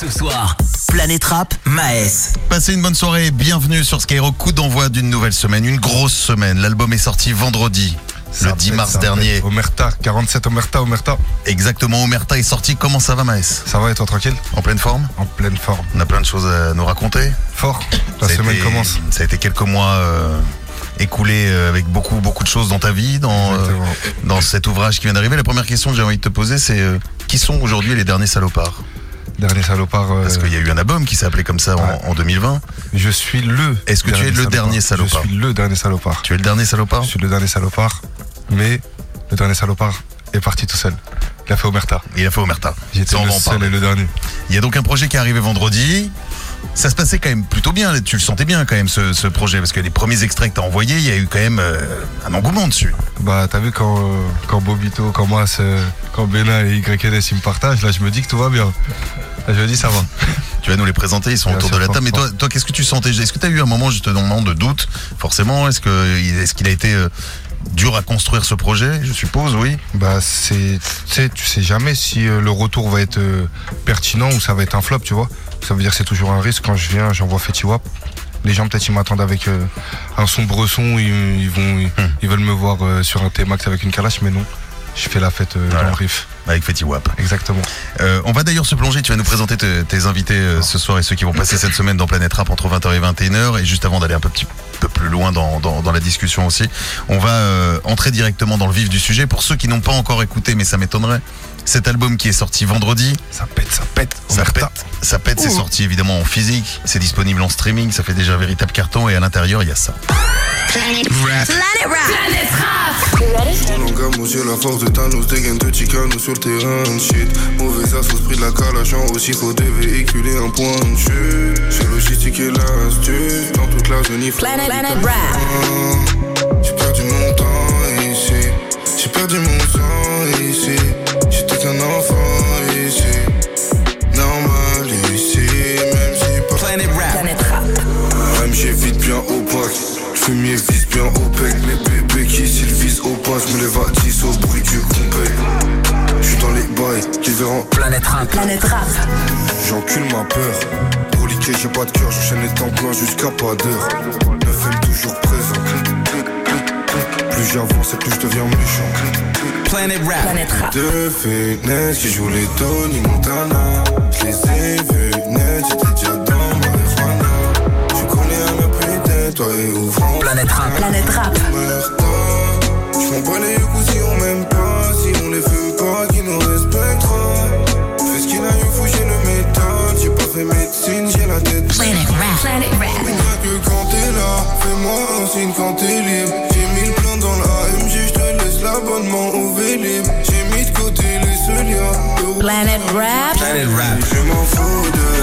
Ce soir, Planète Rap, Maes. Passez une bonne soirée et bienvenue sur Skyrock. Coup d'envoi d'une nouvelle semaine, une grosse semaine. L'album est sorti vendredi, le 10 mars dernier. Omerta, 47 Omerta, Omerta. Exactement, Omerta est sorti. Comment ça va, Maes? Ça va et toi tranquille? En pleine forme? En pleine forme. On a plein de choses à nous raconter. Fort. La Ça semaine été- commence. Ça a été quelques mois euh, écoulés euh, avec beaucoup, beaucoup de choses dans ta vie, dans, euh, dans cet ouvrage qui vient d'arriver. La première question que j'ai envie de te poser, c'est euh, qui sont aujourd'hui les derniers salopards? Dernier salopard. euh, Parce qu'il y a eu un album qui s'est appelé comme ça en- Ouais. en 2020. Je suis le. Est-ce que tu es le dernier salopard Je suis le dernier salopard. Tu es le dernier salopard Je suis le dernier salopard. Mais le dernier salopard est parti tout seul. Il a fait Omerta. Il a fait Omerta. J'étais le seul parler. et le dernier. Il y a donc un projet qui est arrivé vendredi. Ça se passait quand même plutôt bien, tu le sentais bien quand même ce, ce projet, parce que les premiers extraits que t'as envoyés, il y a eu quand même euh, un engouement dessus. Bah, t'as vu quand, euh, quand Bobito, quand moi, c'est- quand Bena et YNS ils me partagent, là, je me dis que tout va bien. Là, je me dis, ça va. Tu vas nous les présenter, ils sont autour de la table. Mais toi, toi qu'est-ce que tu sentais? Est-ce que tu as eu un moment justement de doute? Forcément, est-ce que est-ce qu'il a été euh, dur à construire ce projet Je suppose, oui. Bah, c'est. Tu sais, tu sais jamais si euh, le retour va être euh, pertinent ou ça va être un flop, tu vois. Ça veut dire que c'est toujours un risque. Quand je viens, j'envoie Fetty Wap. Les gens, peut-être, ils m'attendent avec euh, un sombre son. Ils, ils vont, ils, ils veulent me voir euh, sur un T-Max avec une calache, mais non. Je fais la fête euh, Voilà. dans le riff. Avec Fetty Wap. Exactement. Euh, on va d'ailleurs se plonger, tu vas nous présenter te- tes invités euh, ce soir et ceux qui vont passer cette semaine dans Planète Rap entre 20h et 21h. Et juste avant d'aller un peu, petit peu plus loin dans, dans, dans la discussion aussi, on va euh, entrer directement dans le vif du sujet. Pour ceux qui n'ont pas encore écouté, mais ça m'étonnerait, cet album qui est sorti vendredi, Ça pète, ça pète. ça pète, ça pète, c'est sorti évidemment en physique, c'est disponible en streaming, ça fait déjà un véritable carton et à l'intérieur il y a ça. L'engame j'ai la force de Thanos, dégaine de Chicano sur le terrain shit. Mauvais assos, pris de la calachant aussi faut des véhiculer un point de chute. J'ai logistique et l'astuce, dans toute la zone il faut Planet, Planet Rap. J'ai perdu mon temps ici, j'ai perdu mon fumier vise bien OPEC Les bébés qui s'ils visent au pas, je me lève à 10 au bruit du compé J'suis dans les bails, qui verront Planète Rap. Planète Rap. J'encule ma peur Proliqué, j'ai pas de cœur, j'enchaîne les temps pleins jusqu'à pas d'heure 9 toujours présent Plus j'avance et plus je deviens méchant Planet Rap. Planète Rap. Deux fitness qui jouent les Tony Montana Je les ai vus net, j'étais déjà toi et ouvrant Planète Rap. Planète Rap. J'm'en bats les coups si on m'aime pas Si on les fume pas, qui nous respectera Fais ce qu'il a eu, faut j'ai le méthode J'ai pas fait médecine, j'ai la tête Planet Rap. Planet Rap. Que quand t'es là, fais-moi un signe quand t'es libre J'ai mis le plan dans la AMG, j'te laisse l'abonnement au Vélib J'ai mis de côté les seuls Planet Rap. Planet Rap. Je m'en fous de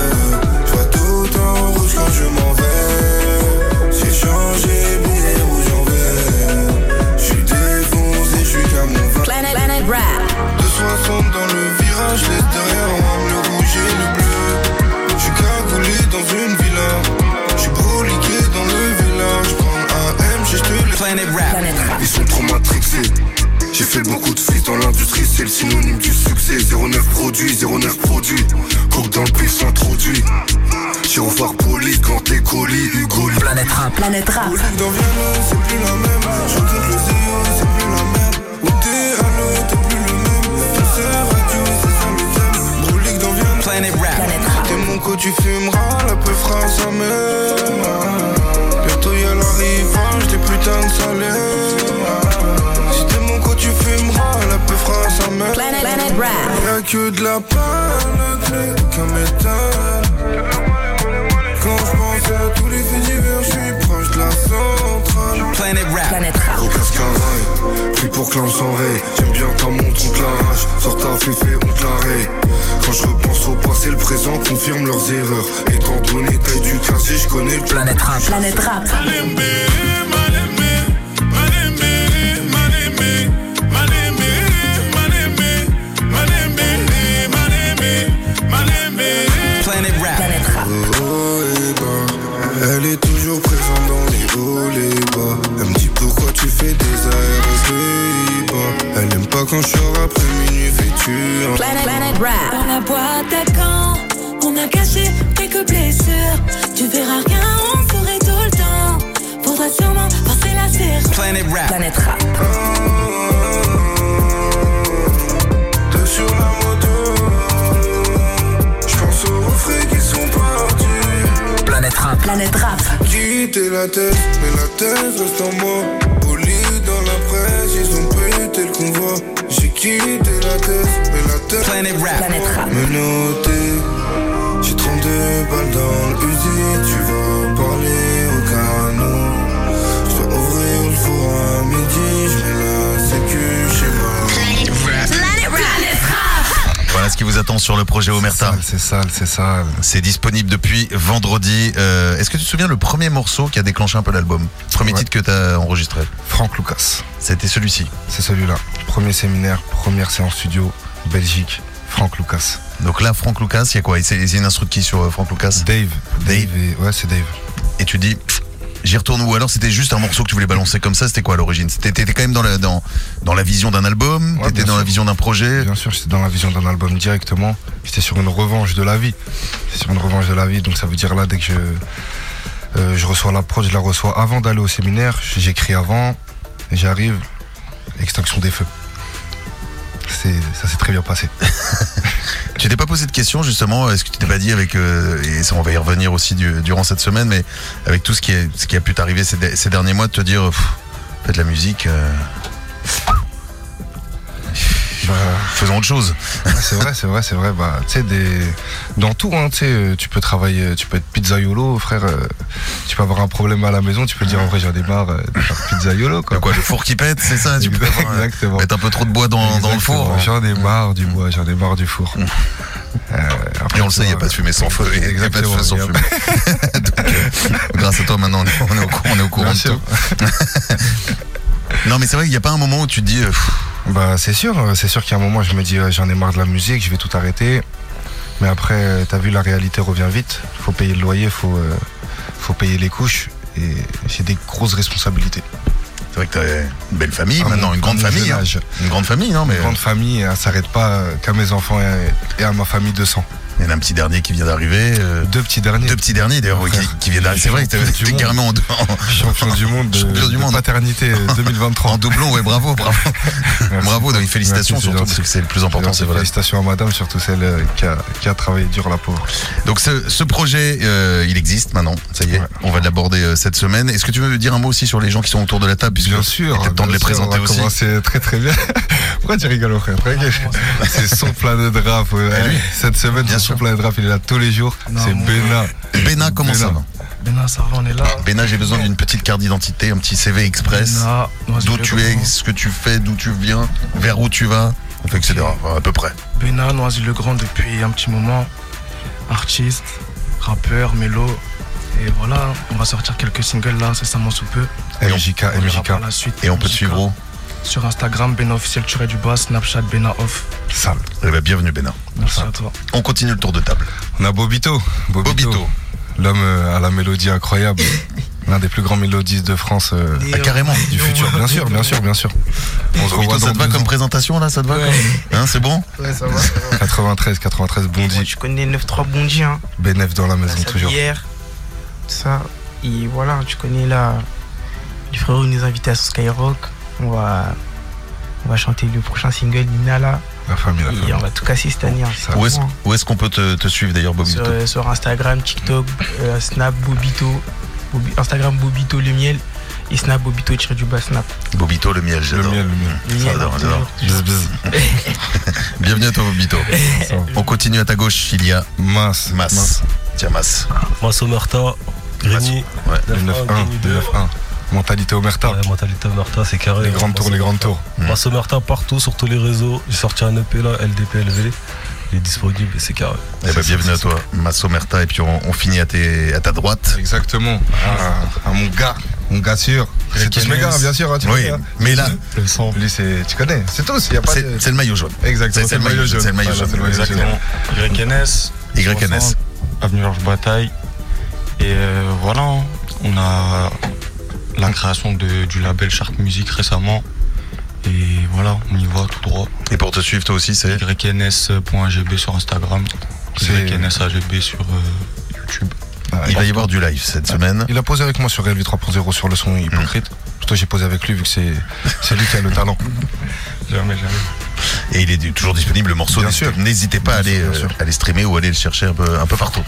Planète Rap. Planète Rap. Dans Vienna, c'est plus la même. Je compte le zéro, c'est plus la merde. Où t'es à l'eau, t'es plus le même. Fixer radio, c'est ça le thème. Brolique dans Vienna. Planet Rap. Planète Rap. T'es mon co, tu fumeras, la peu fera sa mère. Bientôt y'a l'arrivage des putains de salaires. Si t'es mon co, tu fumeras, la peu fera sa mère. Planet, Planet Rap. Y'a que de la panne, qu'un métal. Quand je pense à tous les faits divers, je suis la centrale. Planet Rap. Planète Rap. Au casque rail, pris pour clan sans ray. J'aime bien ta montre, on te. Sors ta féfé, on te la. Quand je repense au passé, le présent confirme leurs erreurs. Étant donné taille du casier, je connais le Planète Rap. Planète Rap. Quand je sors après minuit vêtu. Planet, Planet Rap. Dans la boîte à quand on a caché, quelques blessures. Tu verras rien, on sourit tout le temps. Faudra sûrement passer la serre. Planet Rap. Planet Rap. Deux sur la moto. J'pense aux refrains qui sont partis. Planète Rap. Planet Rap. Quitter la tête, mais la tête reste en moi. Quitté la mais la Planet Rap. Planet. J'ai 32 balles dans tu vous attend sur le projet Omerta. C'est sale, c'est sale. C'est disponible depuis vendredi. Euh, Est-ce que tu te souviens le premier morceau qui a déclenché un peu l'album? Premier Ouais. titre que tu as enregistré Franck Lucas, C'était celui-ci. c'est celui-là. Premier séminaire, première séance studio, Belgique. Franck Lucas. Donc là, Franck Lucas, il y a quoi? C'est une instru qui sur euh, Franck Lucas? Dave. Dave. et- ouais, c'est Dave. Et tu dis, j'y retourne ou alors c'était juste un morceau que tu voulais balancer comme ça C'était quoi à l'origine? C'était- T'étais quand même dans la, dans, dans la vision d'un album? Ouais, T'étais dans la vision d'un projet? Bien sûr, j'étais dans la vision d'un album directement. J'étais sur une revanche de la vie. J'étais sur une revanche de la vie, donc ça veut dire là, dès que je, euh, je reçois la prod, je la reçois avant d'aller au séminaire. J'écris avant, j'arrive, extinction des feux. Ça s'est très bien passé. Tu t'es pas posé de question justement Est-ce que tu t'es pas dit avec euh, et ça on va y revenir aussi du- durant cette semaine, mais avec tout ce qui est ce qui a pu t'arriver ces, de- derniers mois, de te dire, pff, faites la musique, euh, Bah, faisons autre chose. ouais, c'est vrai, c'est vrai, c'est vrai. Bah, tu sais, des... dans tout, hein, tu euh, peux travailler, tu peux être pizzaiolo, frère. euh, tu peux avoir un problème à la maison, tu peux dire en vrai, j'en ai marre euh, de faire pizzaiolo, quoi. Quoi le four qui pète, c'est ça Tu peux avoir, euh, mettre un peu trop de bois dans, dans le four. J'en ai marre du bois, j'en ai marre du four. Euh, après, Et on le sait, il n'y a pas de fumée sans feu. Il n'y a pas de Exactement, feu sans il y a fumée. Donc, euh, grâce à toi, maintenant, on est, au, courant- on est au courant Bien de sûr. tout. Non, mais c'est vrai qu'il n'y a pas un moment où tu te dis, euh, pff, Bah c'est sûr, euh, c'est sûr qu'à un moment je me dis euh, j'en ai marre de la musique, je vais tout arrêter. Mais après, euh, t'as vu, la réalité revient vite. Faut payer le loyer, faut, euh, faut payer les couches. Et j'ai des grosses responsabilités. c'est vrai que tu as une belle famille À maintenant, une grande famille. hein. Une grande famille, non mais Une grande famille, elle s'arrête pas qu'à mes enfants et, et à ma famille de sang. Il y en a un petit dernier qui vient d'arriver. euh, Deux petits derniers. deux petits derniers d'ailleurs qui, viennent d'arriver. C'est vrai que t'es carrément en, Champion du monde de, Champion du de monde. paternité euh, 2023. en doublon. Ouais, bravo, bravo. Merci. Bravo, donc, félicitations Merci, surtout parce que c'est le plus important, c'est vrai. Félicitations à madame, surtout celle euh, qui a, qui a travaillé dur, la pauvre. Donc ce, ce projet, euh, il existe maintenant, ça y est, Ouais. on va l'aborder euh, cette semaine. Est-ce que tu veux dire un mot aussi sur les gens qui sont autour de la table puisque Bien sûr. temps de les sûr, présenter on va aussi. commencer très très bien. Pourquoi tu rigoles, frère? Tranquille. C'est son rap. ouais. Et lui Cette semaine, Bien sûr. planète rap, il est là tous les jours. C'est Bena. Béna, comment ça Béna. va Bénin, ça va, on est là. Béna, j'ai besoin d'une petite carte d'identité, un petit CV express. D'où tu es, ce que tu fais, d'où tu viens, vers où tu vas, etc. Enfin, à peu près. Bénin, Noisy-le-Grand depuis un petit moment. Artiste, rappeur, mélo. Et voilà, on va sortir quelques singles là, incessamment sous peu. Et on- MJK, On MJK. la suite. Et on peut te MJK. suivre où Sur Instagram, Bénin officiel tiré du bas, Snapchat, Bénin off. Sale. Eh ben, bienvenue Béna. Merci à toi. On continue le tour de table. On a Bobito. Bobito. L'homme euh, à la mélodie incroyable. L'un des plus grands mélodistes de France euh, Ah, carrément. du futur. Bien sûr, bien sûr, bien sûr. On se Bobito, revoit ça te va comme ans. présentation là, ça te va Ouais. comme- Hein, c'est bon Ouais, ça va. ça va. 93, 93, Moi, Bondi. tu connais 9-3 Bondy, hein. Benef dans la maison, La toujours. Sablière, ça. Et voilà, tu connais là. Le frérot nous a invités à Skyrock. On va, on va chanter le prochain single, Nina là. La famille, la Et on va tout casser cette année. hein. Ça Où est-ce Vraiment. où est-ce qu'on peut te, te suivre d'ailleurs, Bobito Sur, euh, sur Instagram, TikTok, euh, Snap, Bobito. Bobi- Instagram, Bobito le miel. Et Snap, Bobito tiré du bas, Snap. Bobito, le miel, j'adore. le miel. Le miel, J'adore, j'adore. Bienvenue à toi, Bobito. On continue à ta gauche, il y a Mince. Mas. Tiens, Mas. Masso Merta, Grigny, Ouais. Le 9-1, le 9-1. Mentalité Omerta. Ouais, mentalité Omerta, c'est carré. Les grandes tours, les grandes tours. Masso Merta partout sur tous les réseaux. J'ai sorti un EP là, LDPLV. Il est disponible et c'est carré. Eh ben, bienvenue à toi, Masso Merta. Et puis on, on finit à, tes, à ta droite. Exactement. Ah, à mon gars. Mon gars sûr. C'est tous mes gars, bien sûr. hein, tu Oui, hein. mais là, Le son. Lui, c'est, tu connais. C'est tous. Il y a pas c'est de... le maillot jaune. Exactement. c'est le maillot jaune, c'est le maillot Voilà, jaune. c'est le maillot jaune. Exactement. YNS. YNS. Avenue Georges Bataille. Et euh, voilà, on a la création de- du label Chart Music récemment. Et voilà, on y va tout droit. Et pour te suivre, toi aussi, c'est YNS.agb sur Instagram. C'est- YNSAGB sur euh, YouTube. Ah, Il va y avoir du live cette semaine. Il a posé avec moi sur Relvi 3.0 sur le son hypocrite. Plutôt j'ai posé avec lui vu que c'est c'est lui qui a le talent. Jamais, jamais. Et il est toujours disponible le morceau. N'hésitez- pas à aller, euh, aller streamer ou aller le chercher un peu, un peu partout.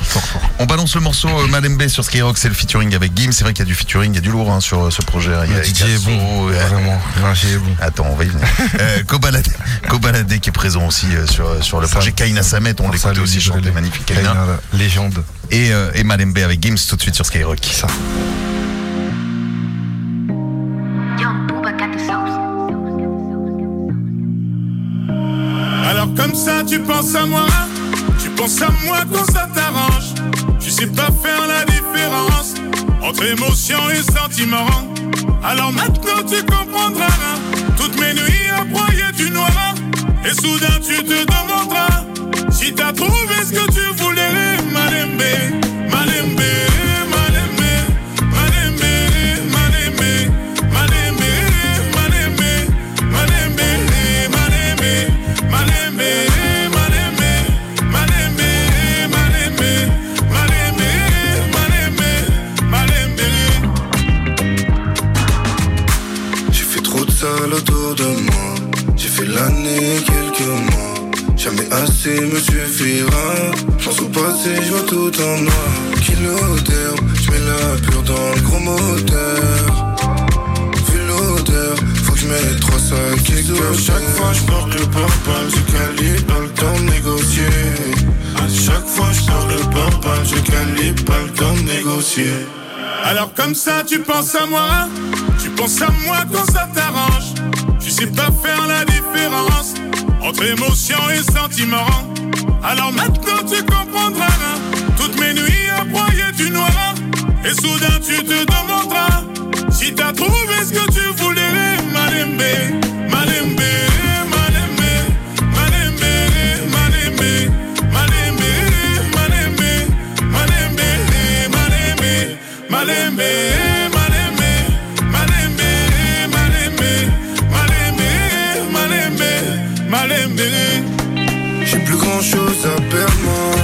On balance le morceau euh, Malembe sur Skyrock, c'est le featuring avec Gim. C'est vrai qu'il y a du featuring, il y a du lourd hein, sur euh, ce projet. Il y a Le DJ est bon, euh, vraiment. L'ingé est bon. Attends, on va y venir. euh, Kobalade, Kobalade qui est présent aussi euh, sur, euh, sur le projet. Kaina Samet, on l'écoutait Salut, aussi chanter magnifique Kaina. Légende. Et, euh, et Malembe avec Gims tout de suite sur Skyrock. Ça. Ça tu penses à moi, tu penses à moi quand ça t'arrange. Tu sais pas faire la différence entre émotion et sentiment. Alors maintenant tu comprendras toutes mes nuits à broyer du noir. Et soudain tu te demanderas si t'as trouvé ce que tu voulais. Malembe, malembe, L'année, quelques mois. Jamais assez me suffira. J'en au passé, je vois tout en noir. Kilo d'herbe, je mets la pure dans le gros moteur. Vu l'odeur, faut que je mette trois sacs et que chaque fois je porte le pare je calibre pas le temps de négocier. À chaque fois je porte le pare je calibre pas le temps de négocier. Alors comme ça tu penses à moi, tu penses à moi quand ça t'arrange? Tu sais pas faire la différence entre émotion et sentiment. Alors maintenant tu comprendras toutes mes nuits à broyer du noir. Et soudain tu te demanderas si t'as trouvé ce que tu voulais. Malembe, malembe, grand chose à perdre moi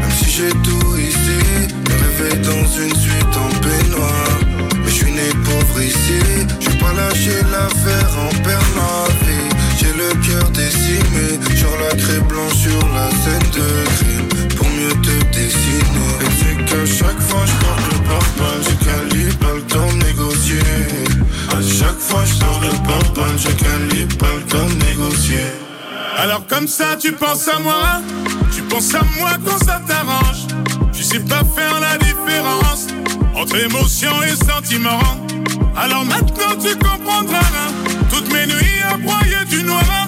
Même si j'ai tout ici. Me réveille dans une suite en peignoir. Mais je suis né pauvre ici. Je pas lâcher l'affaire en perdre ma vie. J'ai le cœur décimé Sur la craie blanche sur la scène de crime. Pour mieux te dessiner. Et c'est qu'à chaque fois je porte le pare Je calibre pas le temps de négocier. À chaque fois je porte le pare Je calibre pas le temps de négocier Alors comme ça tu penses à moi, tu penses à moi quand ça t'arrange. Tu sais pas faire la différence entre émotion et sentiment. Alors maintenant tu comprendras toutes mes nuits à broyer du noir.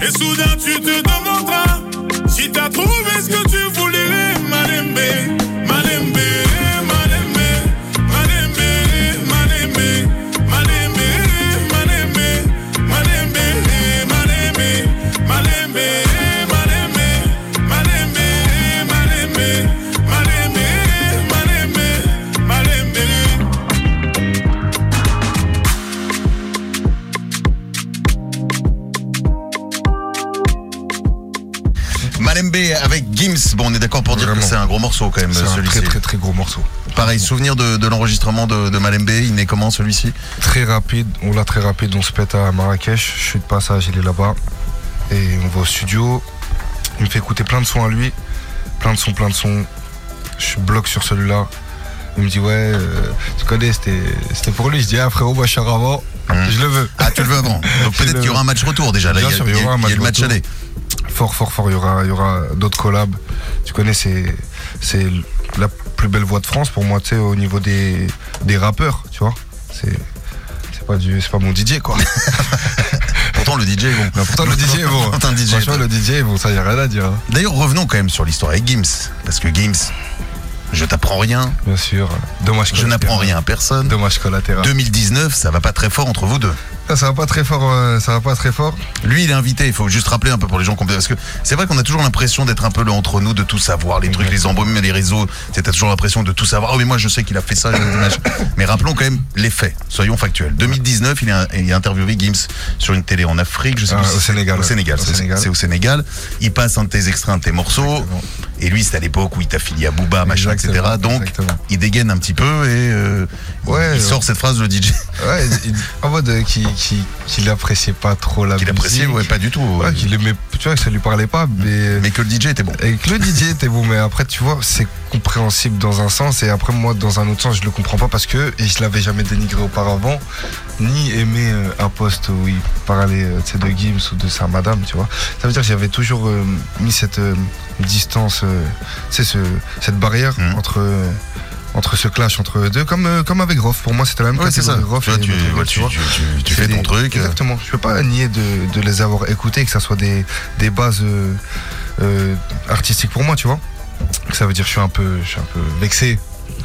Et soudain tu te demanderas si t'as trouvé ce que tu voulais. Malembe, d'accord pour dire que c'est un gros morceau quand même, C'est un celui-ci. très très très gros morceau. Pareil, souvenir de, de l'enregistrement de, de Malembe, il naît comment celui-ci? Très rapide, on l'a très rapide, on se pète à Marrakech, je suis de passage, il est là-bas. Et on va au studio, il me fait écouter plein de sons à lui, plein de sons, plein de sons. Je bloque sur celui-là. Il me dit ouais, euh, tu connais, c'était c'était pour lui. Je dis ah frérot, moi je suis un avant, je le veux. Ah, tu le veux avant. Donc Je peut-être le qu'il y aura un match retour déjà. Là, Bien il y a, sûr, il y aura un il y a le match match retour. aller. Fort, fort, fort, il y aura, il y aura d'autres collabs. Tu connais, c'est c'est la plus belle voix de France pour moi, tu sais, au niveau des, des rappeurs, tu vois. C'est c'est pas du, c'est pas mon DJ quoi. Pourtant, le DJ est bon. Non, pourtant le DJ est bon. Pourtant, le DJ est bon. le DJ est bon, ça y a rien à dire. hein. D'ailleurs, revenons quand même sur l'histoire avec Gims. Parce que Gims, je t'apprends rien. Bien sûr. Dommage Je n'apprends rien à personne. Dommage collatéral. 2019, ça va pas très fort entre vous deux. Ah, Ça va pas très fort, euh, ça va pas très fort. Lui, il est invité. Il faut juste rappeler un peu pour les gens qu'on parce que c'est vrai qu'on a toujours l'impression d'être un peu là entre nous, de tout savoir, les trucs, les embaumes, les réseaux. As toujours l'impression de tout savoir. Oh, mais moi, je sais qu'il a fait ça. mais rappelons quand même les faits. Soyons factuels. 2019, il a, il a interviewé Gims sur une télé en Afrique. Je sais Ah, plus au c'est- Sénégal, Au. Sénégal. C'est- au Sénégal. Il passe un de tes extraits, un de tes morceaux. Et lui, c'est à l'époque où il t'a filé à Booba, machin, etc. Donc, exactement. il dégaine un petit peu et euh, il- Ouais, il ouais. sort cette phrase, le DJ. Ouais, il- en mode euh, qu'il qui, qu'il appréciait pas trop la Qu'il appréciait, ouais, pas du tout. Ouais, qu'il aimait, tu vois, ça lui parlait pas, mais. Mais que le DJ était bon. Et que le DJ était bon, mais après, tu vois, c'est compréhensible dans un sens, et après, moi, dans un autre sens, je le comprends pas parce que, et je l'avais jamais dénigré auparavant, ni aimé euh, un poste où il parlait euh, tu sais, de Gims ou de sa madame, tu vois. Ça veut dire que j'avais toujours euh, mis cette euh, distance, euh, ce, cette barrière Mhm. entre. Entre ce clash entre eux deux, comme, euh, comme avec Rof. Pour moi, c'était la même Ouais, catégorie Rof Tu fais ton des- truc. euh, Exactement. Je peux pas nier de, de les avoir écoutés, que ça soit des, des bases euh, euh, artistiques pour moi, tu vois. Ça veut dire que je suis un peu, je suis un peu vexé.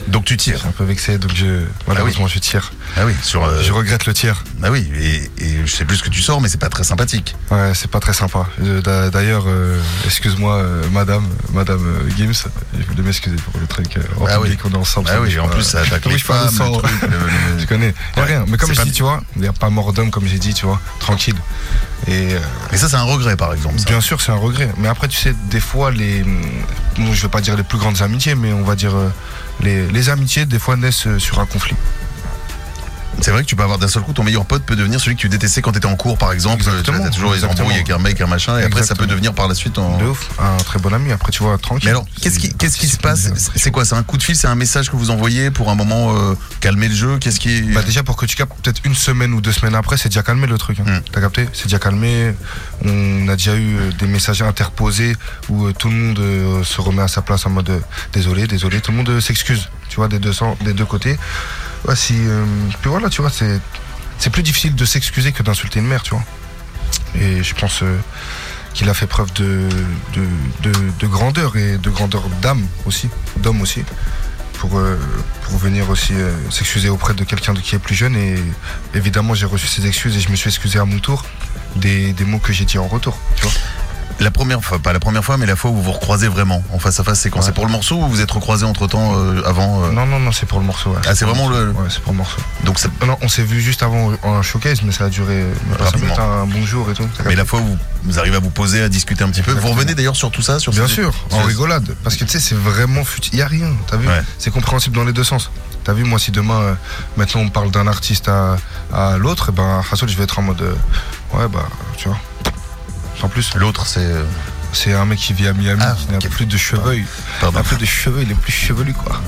Donc tu Je tires. suis un peu vexé, donc je, malheureusement, je tire. Ah oui, sur. euh, Je regrette le tir. Ah oui, et, et je sais plus ce que tu sors, mais c'est pas très sympathique. Ouais, c'est pas très sympa. Euh, d'a- D'ailleurs, euh, excuse-moi, euh, madame, madame Gims, je voulais m'excuser pour le truc. en Ah oui. public, on est ensemble. Ah oui, en pas. plus, ça attaque Oui, les je femmes, le sang. truc, Je connais. Y a Ouais. rien. Mais comme je pas dis, tu vois, il n'y a pas mort d'homme, comme j'ai dit, tu vois, tranquille. Et Mais ça, c'est un regret, par exemple. ça. Bien sûr, c'est un regret. Mais après, tu sais, des fois, les. Bon, je vais pas dire les plus grandes amitiés, mais on va dire. Les, les amitiés, des fois, naissent euh, sur un conflit. C'est vrai que tu peux avoir d'un seul coup, ton meilleur pote peut devenir celui que tu détestais quand t'étais en cours, par exemple. Exactement, Tu as toujours les embrouilles avec un mec, un machin, et après, ça peut devenir par la suite en. De ouf. Un très bon ami. Après, tu vois, tranquille. Mais alors, qu'est-ce qui, qu'est-ce qui se passe? C'est quoi? C'est un coup de fil? C'est un message que vous envoyez pour un moment euh, calmer le jeu? Qu'est-ce qui. Bah déjà pour que tu captes peut-être une semaine ou deux semaines après, c'est déjà calmé le truc. hein. Hmm. T'as capté? C'est déjà calmé. On a déjà eu euh, des messages interposés où euh, tout le monde euh, se remet à sa place en mode désolé, désolé. Tout le monde s'excuse. Tu vois, des deux, des deux côtés. Ouais, si, euh, puis voilà, tu vois, c'est plus difficile de s'excuser que d'insulter une mère, tu vois. Et je pense euh, qu'il a fait preuve de, de, de, de grandeur et de grandeur d'âme aussi, d'homme aussi pour, euh, venir aussi s'excuser auprès de quelqu'un de- qui est plus jeune. Et évidemment, j'ai reçu ses excuses et je me suis excusé à mon tour des, mots que j'ai dit en retour. La première fois, pas la première fois, mais la fois où vous vous recroisez vraiment en face à face, c'est quand? Ouais. C'est pour le morceau ou vous êtes recroisés entre temps avant euh, Non, non, non, c'est pour le morceau. ouais. Ah, c'est vraiment le- Ouais, c'est pour le morceau. Donc, ça- Non, on s'est vu juste avant en showcase, mais ça a duré Rapidement. un bonjour et tout. Mais la fois où vous arrivez à vous poser, à discuter un petit peu, vous revenez d'ailleurs sur tout ça sur Bien ces- sûr, en rigolade. Parce que tu sais, c'est vraiment futile. Il n'y a rien, t'as vu? Ouais. C'est compréhensible dans les deux sens. T'as vu, moi, si demain, euh, maintenant, on parle d'un artiste à, à l'autre, eh ben, Hassoul, je vais être en mode. euh, ouais, bah, tu vois. Sans plus. L'autre, c'est. C'est un mec qui vit à Miami, Ah, qui n'a plus de cheveux. Il n'a plus de cheveux, il est plus chevelu, quoi.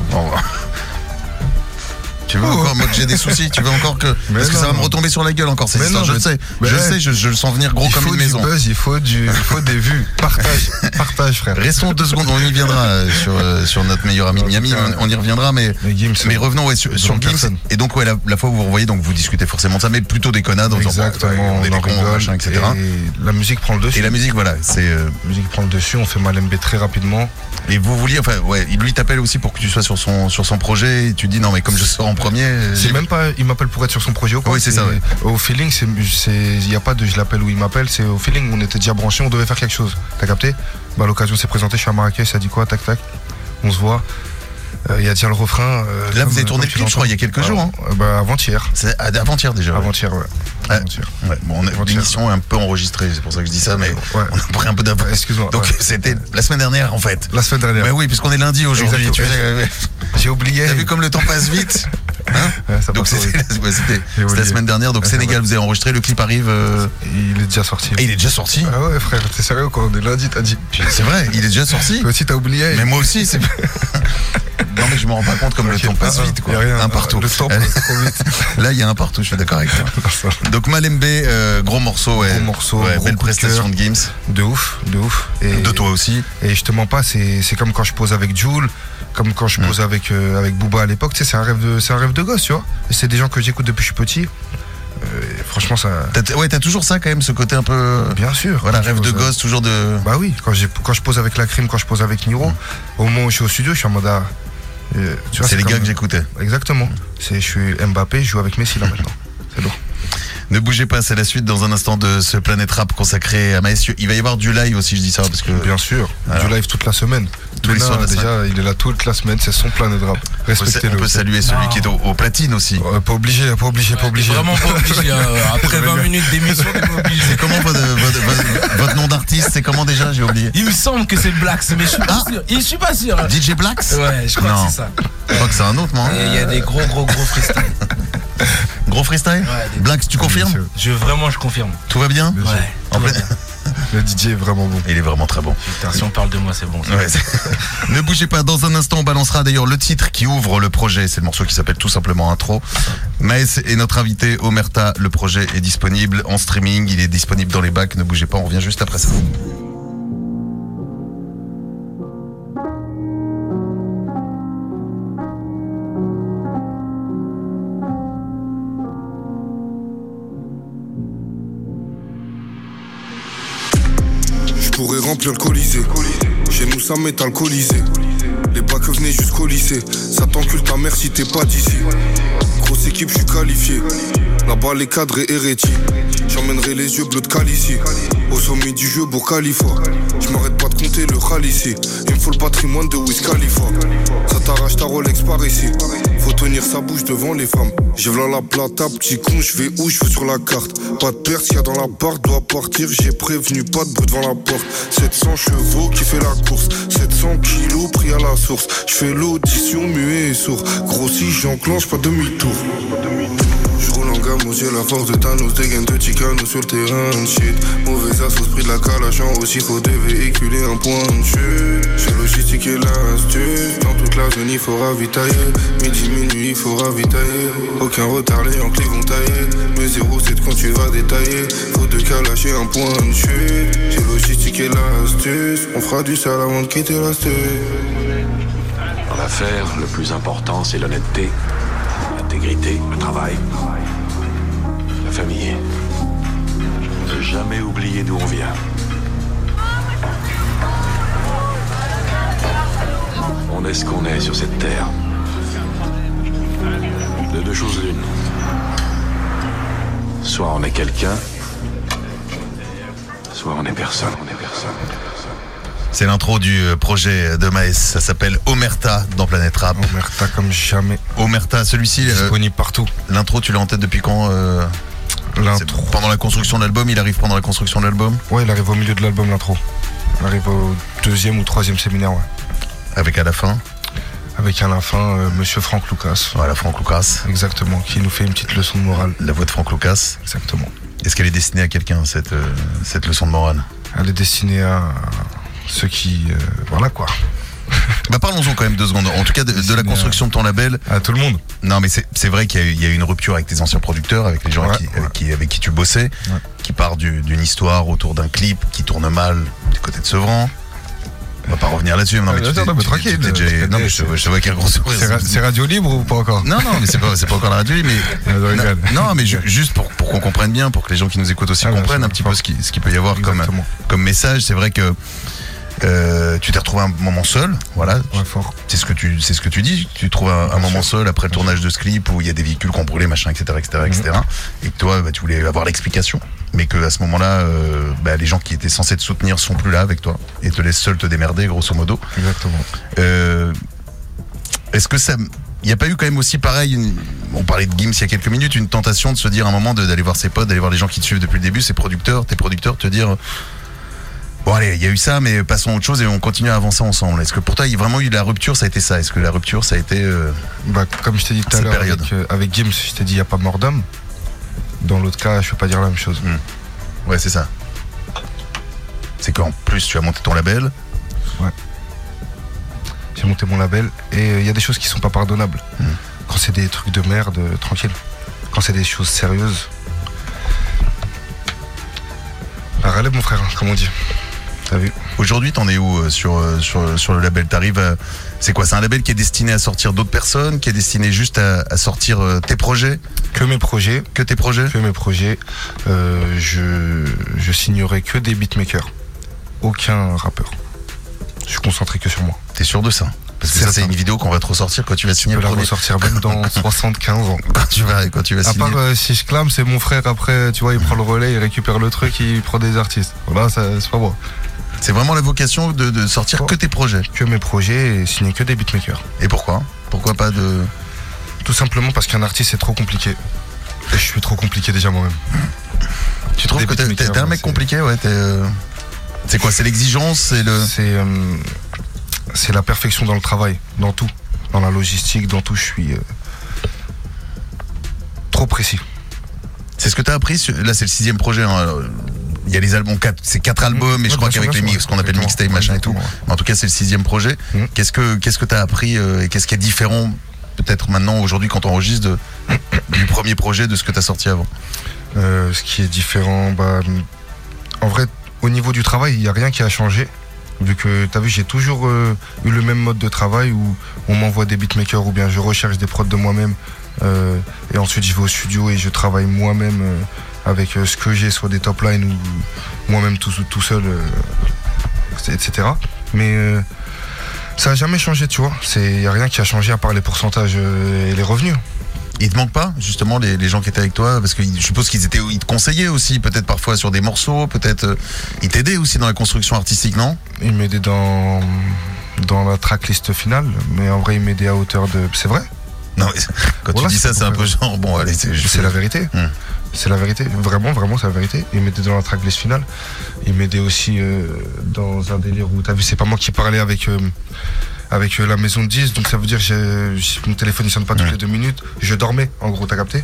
Tu veux encore, moi que j'ai des soucis, tu veux encore que. Mais Parce que ça non. va me retomber sur la gueule encore, histoire, non, je mais- sais. mais je ouais. sais, je, je le sens venir gros il comme une maison. buzz, il faut, du, il faut des vues. Partage, partage, frère. Restons deux secondes, on y viendra euh, sur, euh, sur notre meilleur ami de Miami, on, on y reviendra, mais. Mais Gims, Mais revenons ouais, sur, sur Gims. Et donc, ouais, la, la fois où vous revoyez, donc vous discutez forcément de ça, mais plutôt des connards, en disant, on est des cons, machin, etc. Et la musique prend le dessus. Et la musique, voilà, c'est. euh, La musique prend le dessus, on fait Malembe très rapidement. et vous vouliez, enfin, ouais, il lui t'appelle aussi pour que tu sois sur son, sur son projet, et tu dis, non, mais comme je sors en premier. euh, C'est même pas, il m'appelle pour être sur son projet ou quoi. Oui, c'est ça, ouais. Au feeling, c'est, il y a pas de je l'appelle ou il m'appelle, c'est au feeling, on était déjà branchés, on devait faire quelque chose. T'as capté? Bah, l'occasion s'est présentée, je suis à Marrakech, ça dit quoi, tac, tac. On se voit. Euh, Il y a déjà le refrain. euh, Là, comme- vous avez tourné le clip, je crois, il y a quelques jours, hein. Bah, avant-hier. C'est avant-hier déjà. Avant-hier, ouais. Ouais. Ouais, bon, on l'émission est un peu enregistrée, c'est pour ça que je dis ça, mais Ouais. on a pris un peu d'avance. Excuse-moi. Donc c'était la semaine dernière en fait. La semaine dernière. Mais oui, puisqu'on est lundi aujourd'hui. J'ai oublié. T'as vu comme le temps passe vite Hein Ouais, Donc c'était la, semaine dernière. Donc Ouais, Sénégal, vous avez enregistré, le clip arrive. euh, Il est déjà sorti. Et il est déjà sorti. Ah ouais, frère, t'es sérieux quand on est lundi, t'as dit. C'est vrai, il est déjà sorti. Toi aussi, t'as oublié. Mais moi aussi, c'est. non mais je me rends pas compte comme le temps passe pas, vite quoi. y a rien. un partout. Le temps Allez. passe trop vite. Là il y a un partout, je suis d'accord avec toi. Donc Malembe, euh, gros morceau, ouais. Gros morceau, belle prestation de Gims. De ouf, de ouf. Et, De toi aussi. Et je te mens pas, c'est comme quand je pose avec Jules, comme quand je Mm. pose avec, euh, avec Booba à l'époque. Tu sais, c'est un, rêve de- c'est un rêve de gosse, tu vois. C'est des gens que j'écoute depuis que je suis petit. Euh, et franchement, ça. Ouais, t'as toujours ça quand même, ce côté un peu. Bien sûr. Voilà, rêve de gosse, toujours de. Bah oui, quand, quand je pose avec la crime, quand je pose avec Niro, au moment où je suis au studio, je suis en mode. ah, euh, C'est les gars que j'écoutais. Exactement. C'est, je suis Mbappé, je joue avec Messi là maintenant. C'est lourd. Ne bougez pas, c'est la suite dans un instant de ce Planète Rap consacré à Maes. Il va y avoir du live aussi, je dis ça parce que. Bien sûr, Alors. du live toute la semaine. Tous les soirs déjà, il est là toute la semaine, c'est son Planet Rap. On peut, sa- Respectez-le. on peut saluer celui qui est au, au platine aussi. Ouais, pas obligé, pas obligé, pas obligé. Vraiment pas obligé. hein. Après 20 minutes d'émission, t'es pas obligé. C'est comment votre, votre- votre- votre nom d'artiste C'est comment déjà J'ai oublié. Il me semble que c'est Blacks, mais je suis pas sûr. Je suis pas sûr. DJ Blacks Ouais, je crois Non. que c'est ça. Je crois que c'est un autre, moi. Il y a des gros, gros, gros freestyle. Gros freestyle Ouais, tu confirmes. Je, vraiment, je confirme. Tout va bien. Ouais. En plein-. Le DJ est vraiment bon. Il est vraiment très bon. Putain, si on parle de moi, c'est bon. ça. Ouais, ne bougez pas, dans un instant on balancera d'ailleurs le titre qui ouvre le projet, c'est le morceau qui s'appelle tout simplement Intro. Maës est notre invité, Omerta, le projet est disponible en streaming, il est disponible dans les bacs, ne bougez pas, on revient juste après ça. Remplir. Chez nous, ça m'est alcoolisé. Les bacs venaient jusqu'au lycée. Ça t'encule ta mère si t'es pas d'ici. Grosse équipe, je suis qualifié. Là-bas, les cadres et Eretti. J'emmènerai les yeux bleus de Calici. Au sommet du jeu, pour Khalifa. Je m'arrête pas de compter le Khalissi. Il me faut le patrimoine de Wiz Khalifa. Ça t'arrache ta Rolex par ici. Faut tenir sa bouche devant les femmes. J'ai v'là la plata, petit con, je vais où? Je veux sur la carte. Pas de perte, y a dans la barre, doit partir. J'ai prévenu, pas de bruit devant la porte. 700 chevaux qui fait la course. 700 kilos pris à la source. Je fais l'audition muet et sourd. Grossi, j'enclenche pas demi-tour. Je roule en gamme yeux, la force de Thanos, des gains de Chicano sur le terrain de shit. Mauvais assos, prix de la calachant aussi, faut dévéhiculer un point de chute. J'ai logistique et l'astuce, dans toute la zone il faut ravitailler. Midi, minuit, il faut ravitailler. Aucun retard, les Yankees vont tailler. Mais 07 quand tu vas détailler, faut de calacher un point de chute. J'ai logistique et l'astuce, on fera du sale avant de quitter la. Dans l'affaire, le plus important, c'est l'honnêteté, le travail, la famille. Ne jamais oublier d'où on vient. On est ce qu'on est sur cette terre. De deux choses l'une. Soit on est quelqu'un, soit on est personne. On est personne. C'est l'intro du euh, projet de Maës, ça s'appelle Omerta dans Planète Rap. Omerta comme jamais. Omerta, celui-ci, euh, Disponible partout. l'intro tu l'as en tête depuis quand euh, L'intro. Pendant la construction de l'album, il arrive pendant la construction de l'album? Ouais, il arrive au milieu de l'album, l'intro. Il arrive au deuxième ou troisième séminaire, ouais. Avec à la fin, Avec à la fin, euh, monsieur Franck Lucas. voilà Franck Lucas, Exactement, qui nous fait une petite leçon de morale. la voix de Franck Lucas. Exactement. Est-ce qu'elle est destinée à quelqu'un, cette, euh, cette leçon de morale? Elle est destinée à ceux qui. euh, voilà quoi. Bah parlons-en quand même deux secondes. En tout cas, de, de la construction de ton label. À tout le monde. Non, mais c'est vrai qu'il y, a eu- il y a une rupture avec tes anciens producteurs, avec les gens avec, Ouais, qui, avec qui- avec qui tu bossais, qui part du- d'une histoire autour d'un clip qui tourne mal du côté de Sevran. On va pas revenir là-dessus. Non, mais Ah, tu non, mais tranquille, non, mais je, vois qu'il y a un gros sourire. C'est ra- c'est radio libre ou pas encore? Non, non, mais c'est pas, pas encore la radio, mais. Je Non, mais ju- juste pour, pour qu'on comprenne bien, pour que les gens qui nous écoutent aussi Ah, comprennent un petit peu ce qui- ce qu'il peut y avoir comme, comme message. C'est vrai que euh, tu t'es retrouvé un moment seul, voilà. Ouais, fort. C'est ce que tu, c'est ce que tu dis. Tu trouves un, un moment seul après le tournage de ce clip où il y a des véhicules qui ont brûlé, machin, etc., etc., etc. Et que toi, bah, tu voulais avoir l'explication, mais que à ce moment-là, euh, bah, les gens qui étaient censés te soutenir sont plus là avec toi et te laissent seul te démerder, grosso modo. Exactement. Euh, Est-ce que ça, il n'y a pas eu quand même aussi pareil, une- on parlait de Gims il y a quelques minutes, une tentation de se dire à un moment d'aller voir ses potes, d'aller voir les gens qui te suivent depuis le début, ses producteurs, tes producteurs, te dire. Bon allez, il y a eu ça, mais passons à autre chose et on continue à avancer ensemble. Est-ce que pour toi, il y a vraiment eu la rupture, ça a été ça? Est-ce que la rupture, ça a été... euh, Bah, comme je t'ai dit tout à l'heure avec, euh, avec Gims, je t'ai dit il n'y a pas mort d'homme. Dans l'autre cas, je peux pas dire la même chose. Ouais, c'est ça. C'est qu'en plus, tu as monté ton label. J'ai monté mon label et euh, il y a des choses qui sont pas pardonnables. Hmm. Quand c'est des trucs de merde, euh, tranquille. Quand c'est des choses sérieuses. La relève, mon frère, hein, comme on dit. T'as vu Aujourd'hui, t'en es où euh, sur, euh, sur, sur le label T'arrives à... C'est quoi? C'est un label qui est destiné à sortir d'autres personnes, qui est destiné juste à, à sortir euh, tes projets? Que mes projets. Que tes projets? Que mes projets. Euh, je, je signerai que des beatmakers. Aucun rappeur. Je suis concentré que sur moi. T'es sûr de ça? Parce que ça, c'est une vidéo qu'on va te ressortir quand tu vas signer Je le peux la premier. ressortir même dans 75 ans. Quand tu vas, quand tu vas À signer. part euh, si je clame, c'est mon frère après, tu vois, il prend le relais, il récupère le truc, il prend des artistes. Voilà, c'est pas moi. C'est vraiment la vocation de, de sortir que tes projets. Que mes projets et signer que des beatmakers. Et pourquoi? Pourquoi pas de. Tout simplement parce qu'un artiste c'est trop compliqué. Et je suis trop compliqué déjà moi-même. Tu trouves Des que t'es un mec compliqué, ouais. t'es, euh, C'est quoi? C'est l'exigence? C'est le. C'est euh, c'est la perfection dans le travail, dans tout. Dans la logistique, dans tout, je suis euh, trop précis. C'est ce que t'as appris Là, c'est le sixième projet. hein. Il y a les albums, c'est quatre albums, mais je crois qu'avec les mix, ce qu'on appelle mixtape, machin et tout. En tout cas, c'est le sixième projet. Mm. Qu'est-ce que qu'est-ce que t'as appris euh, et qu'est-ce qui est différent peut-être maintenant aujourd'hui quand on enregistre de- du premier projet de ce que t'as sorti avant? Euh, ce qui est différent, bah, en vrai, au niveau du travail, il n'y a rien qui a changé. Vu que, tu as vu, j'ai toujours euh, eu le même mode de travail où on m'envoie des beatmakers ou bien je recherche des prods de moi-même. euh, et ensuite, je vais au studio et je travaille moi-même avec euh, ce que j'ai, soit des top lines ou moi-même tout, tout seul, euh, etc. Mais euh, ça n'a jamais changé, tu vois. Il n'y a rien qui a changé à part les pourcentages et les revenus. Il te manque pas justement les, les gens qui étaient avec toi? Parce que je suppose qu'ils étaient ils te conseillaient aussi peut-être parfois sur des morceaux peut-être euh, ils t'aidaient aussi dans la construction artistique non? Il m'aidait dans, dans la tracklist finale, mais en vrai, il m'aidait à hauteur de. C'est vrai Non, mais quand Voilà, tu dis ça c'est un peu genre bon allez c'est C'est la vérité. Hmm. C'est la vérité. Vraiment, vraiment, c'est la vérité. Il m'aidait dans la tracklist finale. Il m'aidait aussi euh, dans un délire où, t'as vu, c'est pas moi qui parlais avec, euh, avec euh, la maison de 10, donc ça veut dire que mon téléphone il sonne pas toutes les deux minutes. Je dormais, en gros, t'as capté?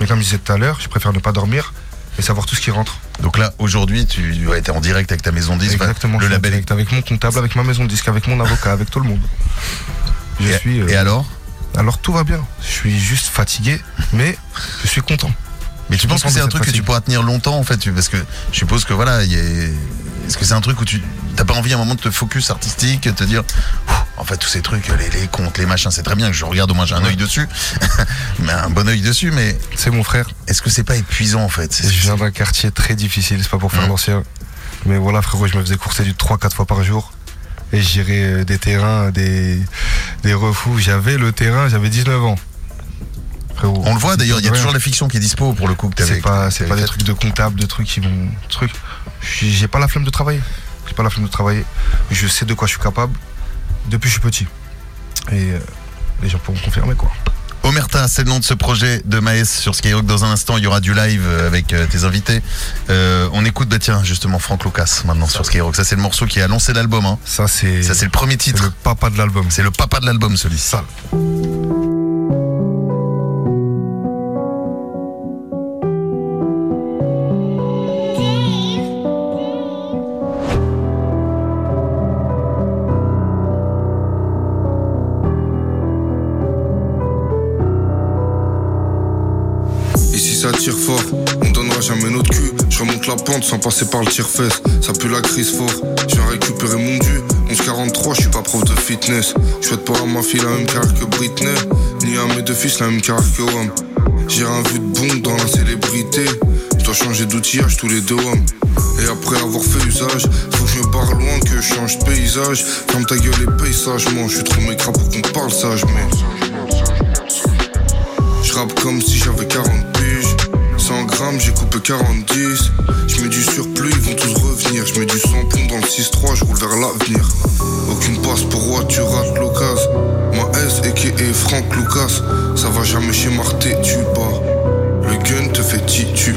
Mais comme je disais tout à l'heure, je préfère ne pas dormir et savoir tout ce qui rentre. Donc là aujourd'hui tu as été en direct avec ta maison de disques Exactement. le label direct avec mon comptable, avec ma maison de disque, avec mon avocat, avec tout le monde. Je Et- suis. et alors? Alors tout va bien. Je suis juste fatigué, mais je suis content. Mais tu penses que c'est un de truc que tu pourras tenir longtemps en fait tu- Parce que je suppose que voilà, il y a- est-ce que c'est un truc où tu t'as pas envie à un moment de te focus artistique, te dire en fait tous ces trucs, les, les comptes, les machins, c'est très bien que je regarde au moins j'ai un œil dessus, mais un bon œil dessus, mais C'est mon frère. est-ce que c'est pas épuisant en fait? Je viens d'un quartier très difficile, c'est pas pour faire Mmh. l'ancien. Mais voilà, frérot, je me faisais courser du 3-4 fois par jour. Et je gérais euh, des terrains, des, des refous. J'avais le terrain, j'avais 19 ans. On le voit d'ailleurs, il y a toujours la fiction qui est dispo pour le coup que. C'est pas, c'est pas des trucs de comptable, de trucs qui vont. Trucs. J'ai pas la flemme de travailler. J'ai pas la flemme de travailler. Je sais de quoi je suis capable depuis que je suis petit. Et euh, les gens pourront confirmer quoi. Omerta, c'est le nom de ce projet de Maes sur Skyrock. Dans un instant, il y aura du live euh, avec euh, tes invités. Euh, on écoute, bah tiens, justement, Franck Lucas maintenant sur Skyrock. Ça, c'est le morceau qui a lancé l'album. Hein. Ça, c'est. Ça, c'est le premier titre. le papa de l'album. C'est le papa de l'album, celui-ci. Sans passer par le tire-fesse. Ça pue la crise fort, je viens récupérer mon dû. 1143, je suis pas prof de fitness. Je souhaite pas à ma fille la même carrière que Britney, ni à mes deux fils la même carrière que Wham. J'ai un vu de bon dans la célébrité. Je dois changer d'outillage tous les deux Wham. Et après avoir fait usage, faut que je me barre loin, que je change de paysage. Ferme ta gueule et paye sagement. Je suis trop mécra pour qu'on parle sagement. Je rappe comme si j'avais 40 piges. 100 grammes, j'ai coupé 40-10. Je mets du surplus, ils vont tous revenir. Je mets du samplon dans le 6-3, je roule vers l'avenir. Aucune passe pour roi, tu rates l'occasion. Ma S et Franck Lucas. Ça va jamais chez Marté, tu bats. Le gun te fait tituber.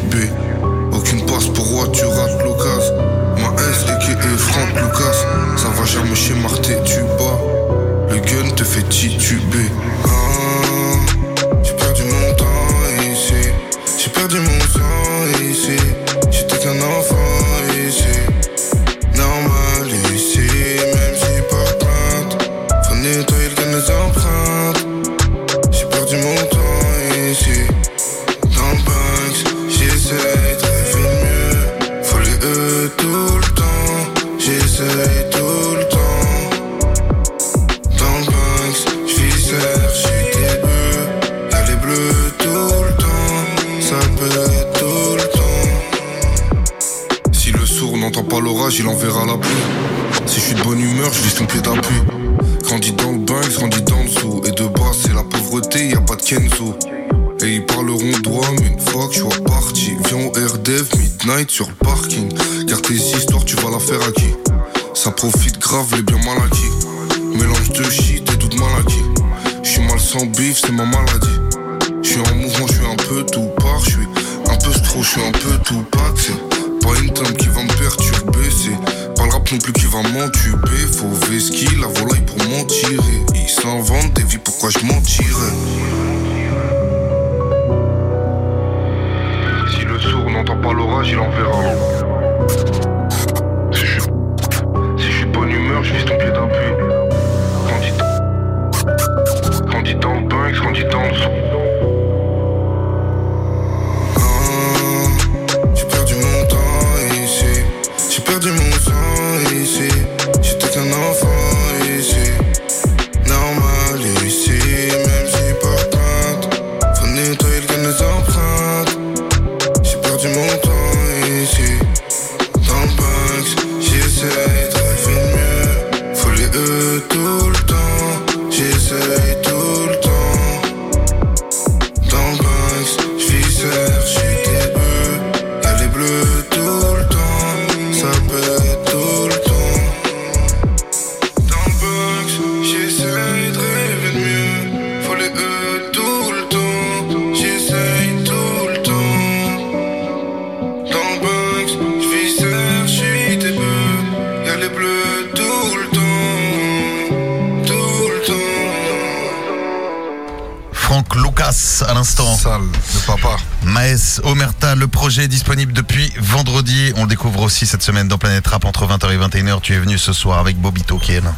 Aussi cette semaine dans Planète Rap entre 20h et 21h. Tu es venu ce soir avec Bobito qui est là.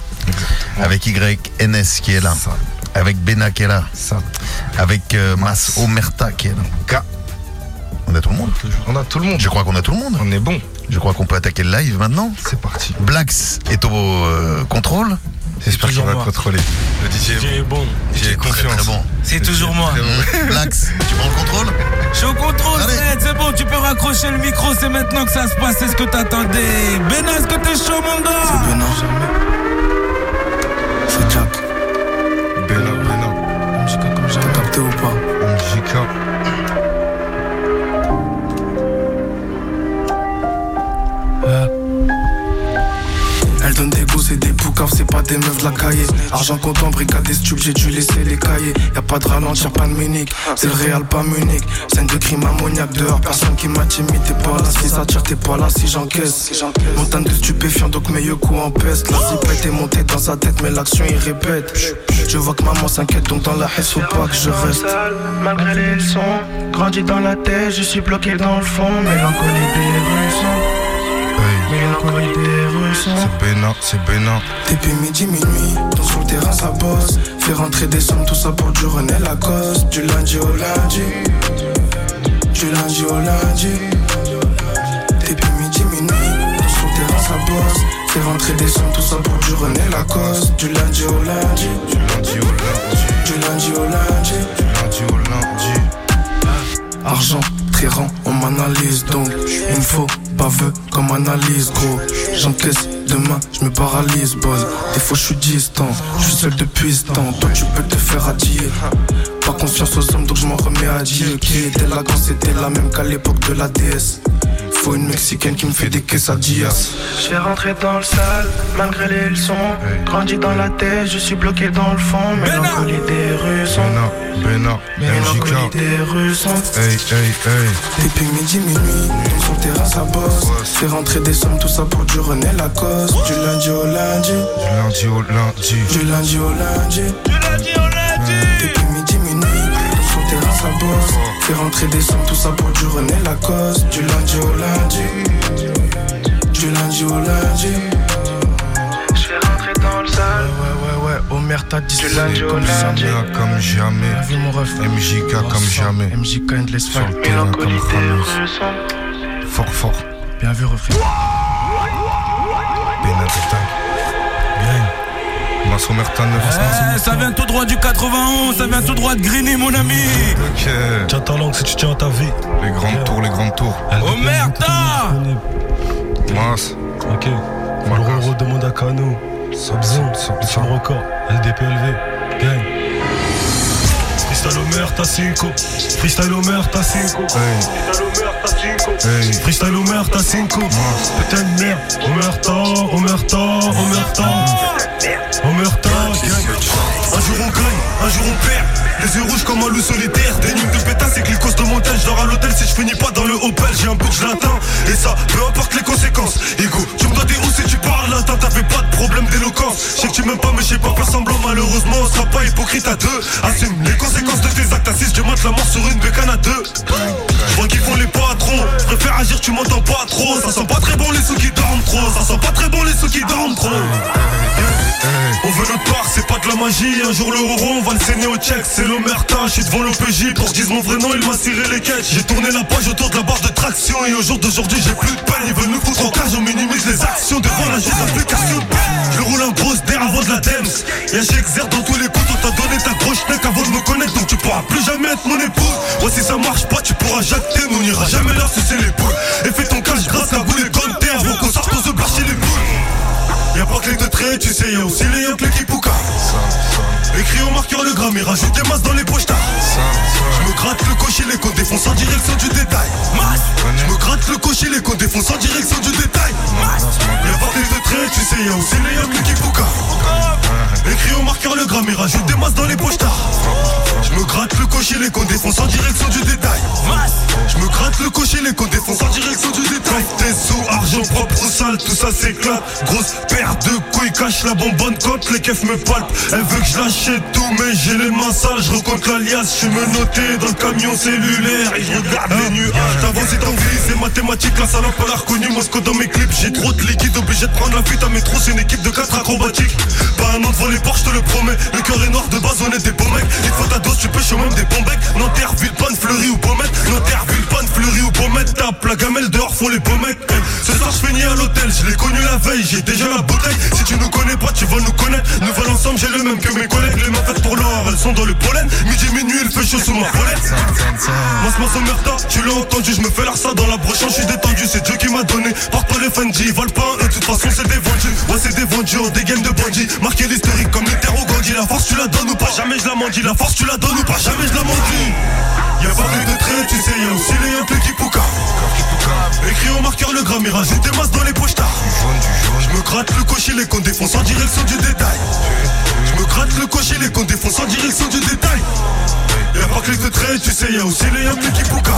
Avec YNS qui est là. Avec Bena qui est là. Avec euh, Mas Omerta qui est là. On a tout le monde On a tout le monde. Je crois qu'on a tout le monde. On est bon. Je crois qu'on peut attaquer le live maintenant. C'est parti. Blax est au euh, contrôle. J'espère qu'il va contrôler. Le DJ DJ est bon. J'ai Très, confiance. très bon. C'est toujours moi. Blax, tu prends le contrôle Je suis au contrôle, c'est bon, tu peux raccrocher le micro, c'est maintenant que ça se passe, c'est ce que t'attendais. Bena, est-ce que t'es chaud, mon gars? C'est Benin. Des meufs de la cahier. Argent comptant, brigade des stupes, j'ai dû laisser les cahiers. Y'a pas de ralentir, pas de Munich. C'est le Real, pas Munich. Scène de crime ammoniaque dehors, personne qui m'intimide. T'es pas là, si ça tire, t'es pas là, si j'encaisse. Montagne de stupéfiants, donc meilleur coup en peste. La zip était montée dans sa tête, mais l'action il répète. Je vois que maman s'inquiète, donc dans la haine, faut pas que je reste. Malgré les leçons, grandi dans la tête, je suis bloqué dans le fond. Mélancolie des rues Mélancolie C'est Bena, c'est Bena. depuis midi, minuit, sur le terrain ça bosse. Faire rentrer des sommes, tout ça pour du René Lacoste. Du lundi au lundi, du lundi au lundi. Depuis midi, minuit, sur le terrain ça bosse. Faire rentrer des sommes, tout ça pour du René Lacoste. Du lundi au lundi, Du lundi au lundi. du lundi au lundi. Du lundi au lundi. Argent, très rend, on m'analyse donc Il me faut baveux comme analyse gros J'encaisse demain, je me paralyse boy Des fois je suis distant, je suis seul depuis ce temps. Toi tu peux te faire adier Pas confiance aux hommes donc je m'en remets à Dieu Qui était là quand c'était la même qu'à l'époque de la déesse Faut une mexicaine qui me fait des quesadillas. Je fais rentrer dans le sale, malgré les leçons. Grandi dans la tête, je suis bloqué dans le fond. Mélancolie des rues sont Bena, Bena, Mélancolie des rues sont Hey, hey, hey. depuis midi, minuit, donc sur ça bosse. Fait rentrer des sommes, tout ça pour du René Lacoste. Du lundi au lundi, Du lundi au lundi. du lundi au lundi. Sur ça bosse. Fait rentrer des sommes, tout ça pour du René Lacoste. Du lundi au lundi, du lundi au lundi. J'fais rentrer dans le salle. Ouais, ouais, ouais, Omerta Du lundi au comme lundi. jamais. Comme vu, mon ref. MJK comme jamais. MJK Endless Sur Fight. le terrain comme. Fort, fort. Bien vu, refrain. Bena détail. Bien. Masso Mertan 9 Eh, ça vient tout droit du 91, ça vient tout droit de Grigny, mon ami. Ok. Tiens ta langue si tu tiens ta vie. Les grandes tours, les grandes tours. Omerta Mas. Ok. Le Roro demande à Cano. Subzone, sur le record, LDPLV, gang. Freestyle Homer, t'as 5 Freestyle Homer, t'as 5 Freestyle Homer, t'as 5 Putain de merde, Omerta, Omerta, Omerta Omerta, gang. Un jour on gagne, un jour on perd. Les yeux rouges comme un loup solitaire. Des nuits de pétasse et clicos de montagne Je dors à l'hôtel si je finis pas dans le Opel J'ai un but, je l'atteins Et ça, peu importe les conséquences. Ego, tu me dois des hauts si tu parles. Latin T'avais pas de problème d'éloquence. Je sais que tu m'aimes pas mais je sais pas faire semblant. Malheureusement on sera pas hypocrite à deux. Assume les conséquences de tes actes. Assise, je monte la mort sur une bécane à deux. Je vois qu'ils font les patrons. Je préfère agir, tu m'entends pas trop. Ça sent pas très bon les sous qui dorment trop. Ça sent pas très bon les sous qui dorment trop on veut notre part, c'est pas de la magie. Un jour le rond, on va le saigner au check. C'est l'omerta, je suis devant l'OPJ Pour que dise mon vrai nom, il m'a ciré les quêtes. J'ai tourné la page autour de la barre de traction Et au jour d'aujourd'hui j'ai plus de peine. Ils veulent nous foutre en cage, on minimise les actions. Devant la juste application Je roule un gros d'air avant de la dems Y'a j'exerce dans tous les coups On t'a donné ta grosse neck avant de me connaître Donc tu pourras plus jamais être mon épouse. Ouais si ça marche pas, tu pourras jacter Mais on ira jamais là sucer les poules Et fais ton cash grâce à vous aussi les Yankees qui pouka. Écrit au marqueur le gramme et rajoute des masses dans les poches Je me gratte le cocher, les comptes défonce en direction du détail. Je me gratte le cocher, les comptes défonce en direction du détail. Y'a pas deux traits, tu sais, y'a aussi Yankees qui pouka. Écrit au marqueur le gramme et rajoute des masses dans les poches cocher, les direction du détail. Je me gratte le cocher, les comptes défonce en direction du détail. Tes sous, argent propre ou sale, tout ça s'éclate. Grosse paire de couilles, cache la bonbonne cote, les keufs me palpent. Elle veut que je l'achète tout, mais j'ai les mains sales. Je recompte l'alias, je me noté dans le camion cellulaire. Et je regarde les nuages. T'avances et t'envies, c'est mathématique, la salope elle a reconnu Moscou dans mes clips. J'ai trop de liquide, obligé de prendre la fuite à métro. C'est une équipe de 4 acrobatiques. Pas un an devant les portes, je te le promets. Le cœur est noir de base, on est des beaux mecs. Il faut ta dose, tu pêches même des bons becs. Nanterre, Villepin, Fleury ou Baumette. Nanterre, Villepin, Fleury ou Baumette. Tape la gamelle dehors, faut les beaux mecs. Ce soir, je finis à l'hôtel, je l'ai connu la veille, j'ai déjà la bouteille. Si tu nous connais pas, tu vas nous connaître. Nous valons ensemble, j'ai le même que mes collègues. Les mains faites pour l'or, elles sont dans le pollen. Midi, minuit, il fait chaud sous ma volette. Moi, mon merda, tu l'as entendu, je me fais ça dans la broche, je suis détendu, c'est Dieu qui m'a donné. Porte pas les Fendi, ils volent pas de toute façon, c'est des vendus. Ouais, c'est des vendus, on des games de bandits. Marqué l'historique comme Luther ou Gandhi. La force, tu la donnes ou pas, jamais je la mendie. La force, tu la donnes ou pas, jamais je la mendie. Y'a pas que de traits, tu sais, y'a aussi les Yankees qui pouka. Écrit au marqueur le et rajoute des masses dans les poches Je me gratte le cocher, les comptes défonce en direction du détail. Je me gratte le cocher, les comptes défonce en direction du détail. Y'a pas que les deux traits, tu sais, y'a aussi les Yankees qui pouka.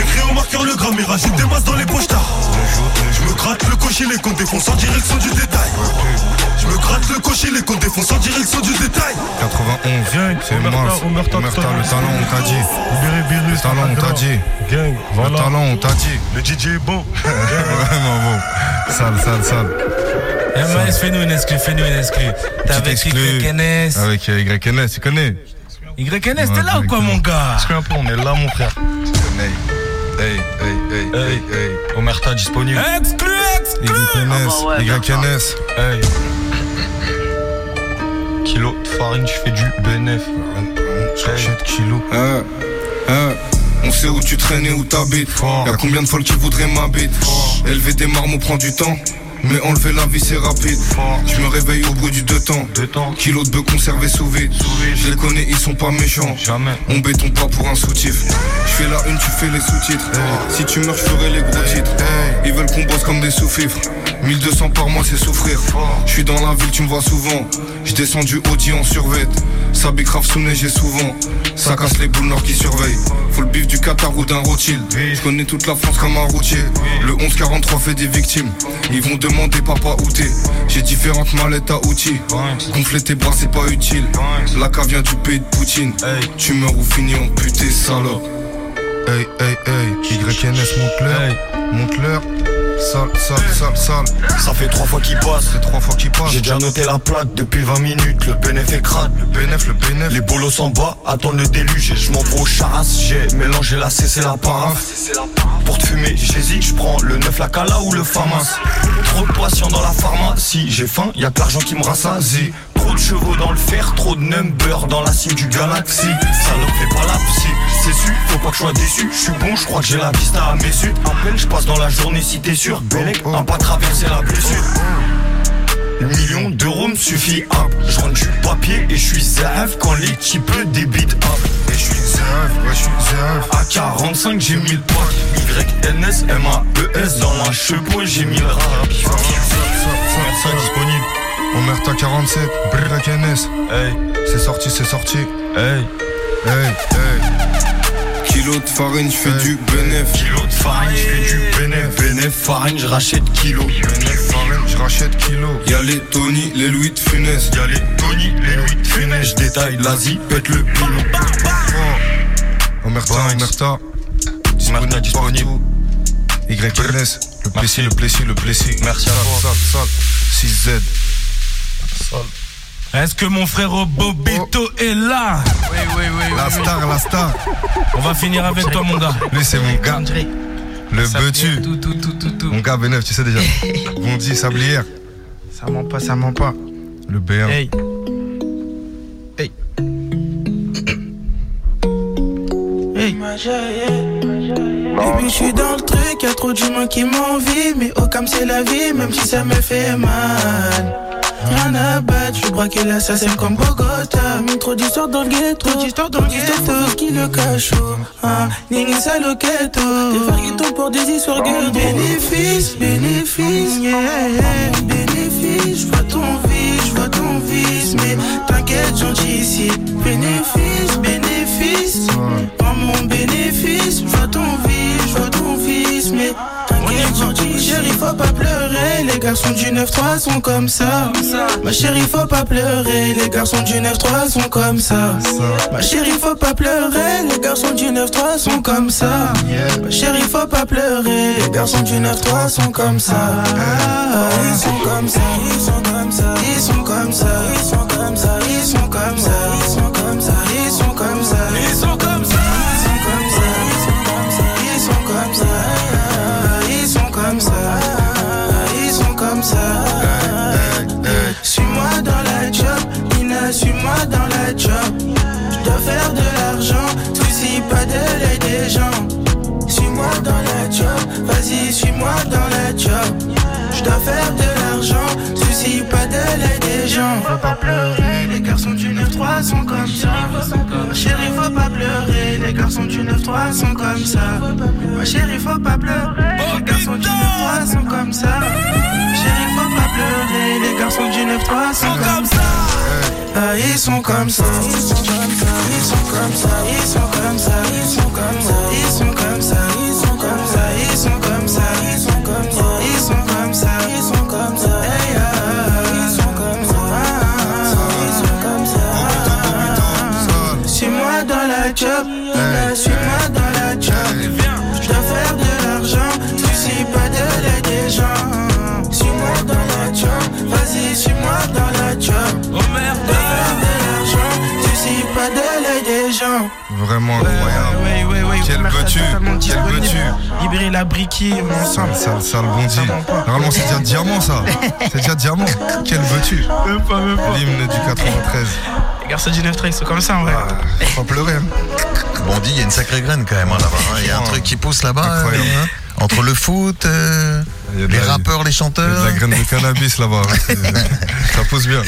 Écrit au marqueur le gramme et rajoute des masses dans les poches Je me gratte le cocher, les comptes défonce en direction du détail. Je me gratte le cocher, les comptes défonce en direction du détail. 91, c'est mince. Omerta, Omerta, le talent, on t'a dit. Libéré virus, Le talent, on t'a dit. Gang, Le voilà. talent, on t'a dit. Le DJ est bon. Vraiment bon. Sale, sale, sale. Eh, Maës, fais-nous une exclue, fais-nous une exclue. T'es avec. YNS. Avec euh, YNS, tu connais? YNS, t'es là ou quoi, mon gars Excuse un peu, on est là, mon frère. Hey, hey, hey, hey, hey, hey. Omerta disponible. Exclu, exclu YNS, YNS. Hey. Kilo de farine, je fais du BNF. J'achète kilo. Hein, hein, on sait où tu traînes et où t'habites. Y'a combien de folles qui voudraient m'habiter Élever des marmots prend du temps. Mais enlever la vie c'est rapide. Je me réveille au bruit du deux temps. Kilo de bœufs conservés sous vide? Je les connais ils sont pas méchants. Jamais. On béton pas pour un soutif. Je fais la une tu fais les sous-titres. Si tu meurs je ferai les gros titres. Ils veulent qu'on bosse comme des sous-fifres. 1200 par mois c'est souffrir. Je suis dans la ville tu me vois souvent. Je descends du Audi en survêt. Sabi grave sous neige souvent. Ça casse les boules nord qui surveillent. Faut le bif du Qatar ou d'un Rothschild. Je connais toute la France comme un routier. Le 1143 fait des victimes. Ils vont demander papa où t'es? J'ai différentes mallettes à outils. Gonfler tes bras c'est pas utile. La cave vient du pays de Poutine. Tu meurs ou finis en puté salope. Hey, hey, hey. YNS, monte-leur. Monte-leur. Sale, sale, sale, sale. Ça fait trois fois qu'il passe. C'est trois fois qu'il passe. J'ai déjà noté la plaque depuis 20 minutes. Le bénéf est crade. Le bénéf, le bénéf. Les bolos en bas attendent le déluge. Et je m'en vais au charas. J'ai mélangé la C, c'est la paraf. Pour te fumer, j'hésite. Je prends le 9, la cala ou le famas. Trop de patients dans la pharmacie. J'ai faim, y a que l'argent qui me rassasie. Trop de chevaux dans le fer, trop de number dans la cime du galaxie. Salope, fais pas la psy. C'est su, faut pas que je sois déçu. Je suis bon, je crois que j'ai la vista à mes sud. Appelle, je passe dans la journée si t'es sûr. Bellec, un pas traverser la blessure. Le million d'euros me suffit hop. Je rentre du papier et je suis zaf quand les types débitent hop. Et je suis zaf, ouais, je suis zaf. À 45 j'ai mis le pote YNS M-A-E-S dans ma chevaux j'ai mis le rap Ça, disponible. Omerta 47, Brirak NS. Hey, C'est sorti, c'est sorti. hey, Hey, hey. Kilo de farine, je fais Ouais. du bénéf. kilo de farine, je fais du bénéf Bénéf farine, je rachète kilo Bénéf farine, je rachète kilo. Y'a les Tony, les Louis de Funès. Y'a les Tony, les Louis de Funès, je détaille l'Asie, pète le pilon Oh. Omerta. Omerta. Omerta disponible. YNS, le. Plessis, le Plessis, le Plessis. Merci à toi. sale, sale. 6Z. Est-ce que mon frère Bobito est là? Oui, oui, oui. La star, la star. On va finir avec toi, mon gars. Lui, c'est mon gars. Le vient Tout, tout, tout, tout, tout. Mon gars Benef, tu sais déjà. Bondi, Sablière. Ça ment pas, ça ment pas. Le B1. Hey. Hey. Hey. Baby, je suis dans le truc, y'a trop d'humains qui m'envient. Mais oh, comme c'est la vie, même si ça me fait mal. Rien à battre, je crois comme Bogota. Trop d'histoires dans le ghetto, trop d'histoires dans le ghetto. Qui le cache, hein, Nini Saloquetto. Des farguettos pour des histoires gueules. Bénéfice, bénéfice, yeah. Bénéfice, je vois ton vice, je vois ton vice. Mais t'inquiète, gentil. Bénéfice, bénéfice. Prends mon bénéfice, je vois ton vice, je vois ton vice. Mais t'inquiète, gentil chérie, faut pas pleurer. Les garçons du 9-3 sont comme ça. Ma chérie, faut pas pleurer. Les garçons du 9-3 sont comme ça. Ma chérie, faut pas pleurer. Les garçons du 9-3 sont comme ça. Ma chérie, faut pas pleurer. Les garçons du 9-3 sont comme ça. Ah. Ils sont comme ça. Ils sont comme ça. Ils sont comme ça. Ils sont comme ça. Ils sont comme ça. Ils sont comme ça. Ils sont comme ça. Suis-moi dans la job, vas-y, suis-moi dans la job. Je dois faire de l'argent, soucie pas de l'aide des gens. Faut pas pleurer, les garçons du 9-3 sont comme ça. Ma chérie, faut pas pleurer, les garçons du 9-3 sont comme ça. Ma chérie, faut pas pleurer, les garçons du 9-3 sont comme ça. Chérie, faut pas pleurer, les garçons du 9-3 sont comme ça. Ah, ils sont comme ça, ils sont comme ça, ils sont comme ça, ils sont comme ça, ils sont comme ça, ils sont comme ça, ils sont comme ça, ils sont comme ça, ils sont comme ça, Vraiment incroyable. Ouais, ouais, ouais. Quel totalement Quel disponible. veux-tu Libérer la briquille, mon sang. Sale, sale, bondi. Ça ment pas. Normalement, c'est déjà diamant, ça. C'est déjà diamant. Quel veux-tu Même pas, même pas. L'hymne du 93. Les garçons du 9 ils sont comme ça en vrai. Ah, faut pas pleurer. hein. Bondy, il y a une sacrée graine quand même hein, là-bas. hein. Il y a un truc qui pousse là-bas. Incroyable. euh, entre le foot, euh, les la- rappeurs, les Il y a chanteurs. de la graine de cannabis là-bas. Ça pousse bien.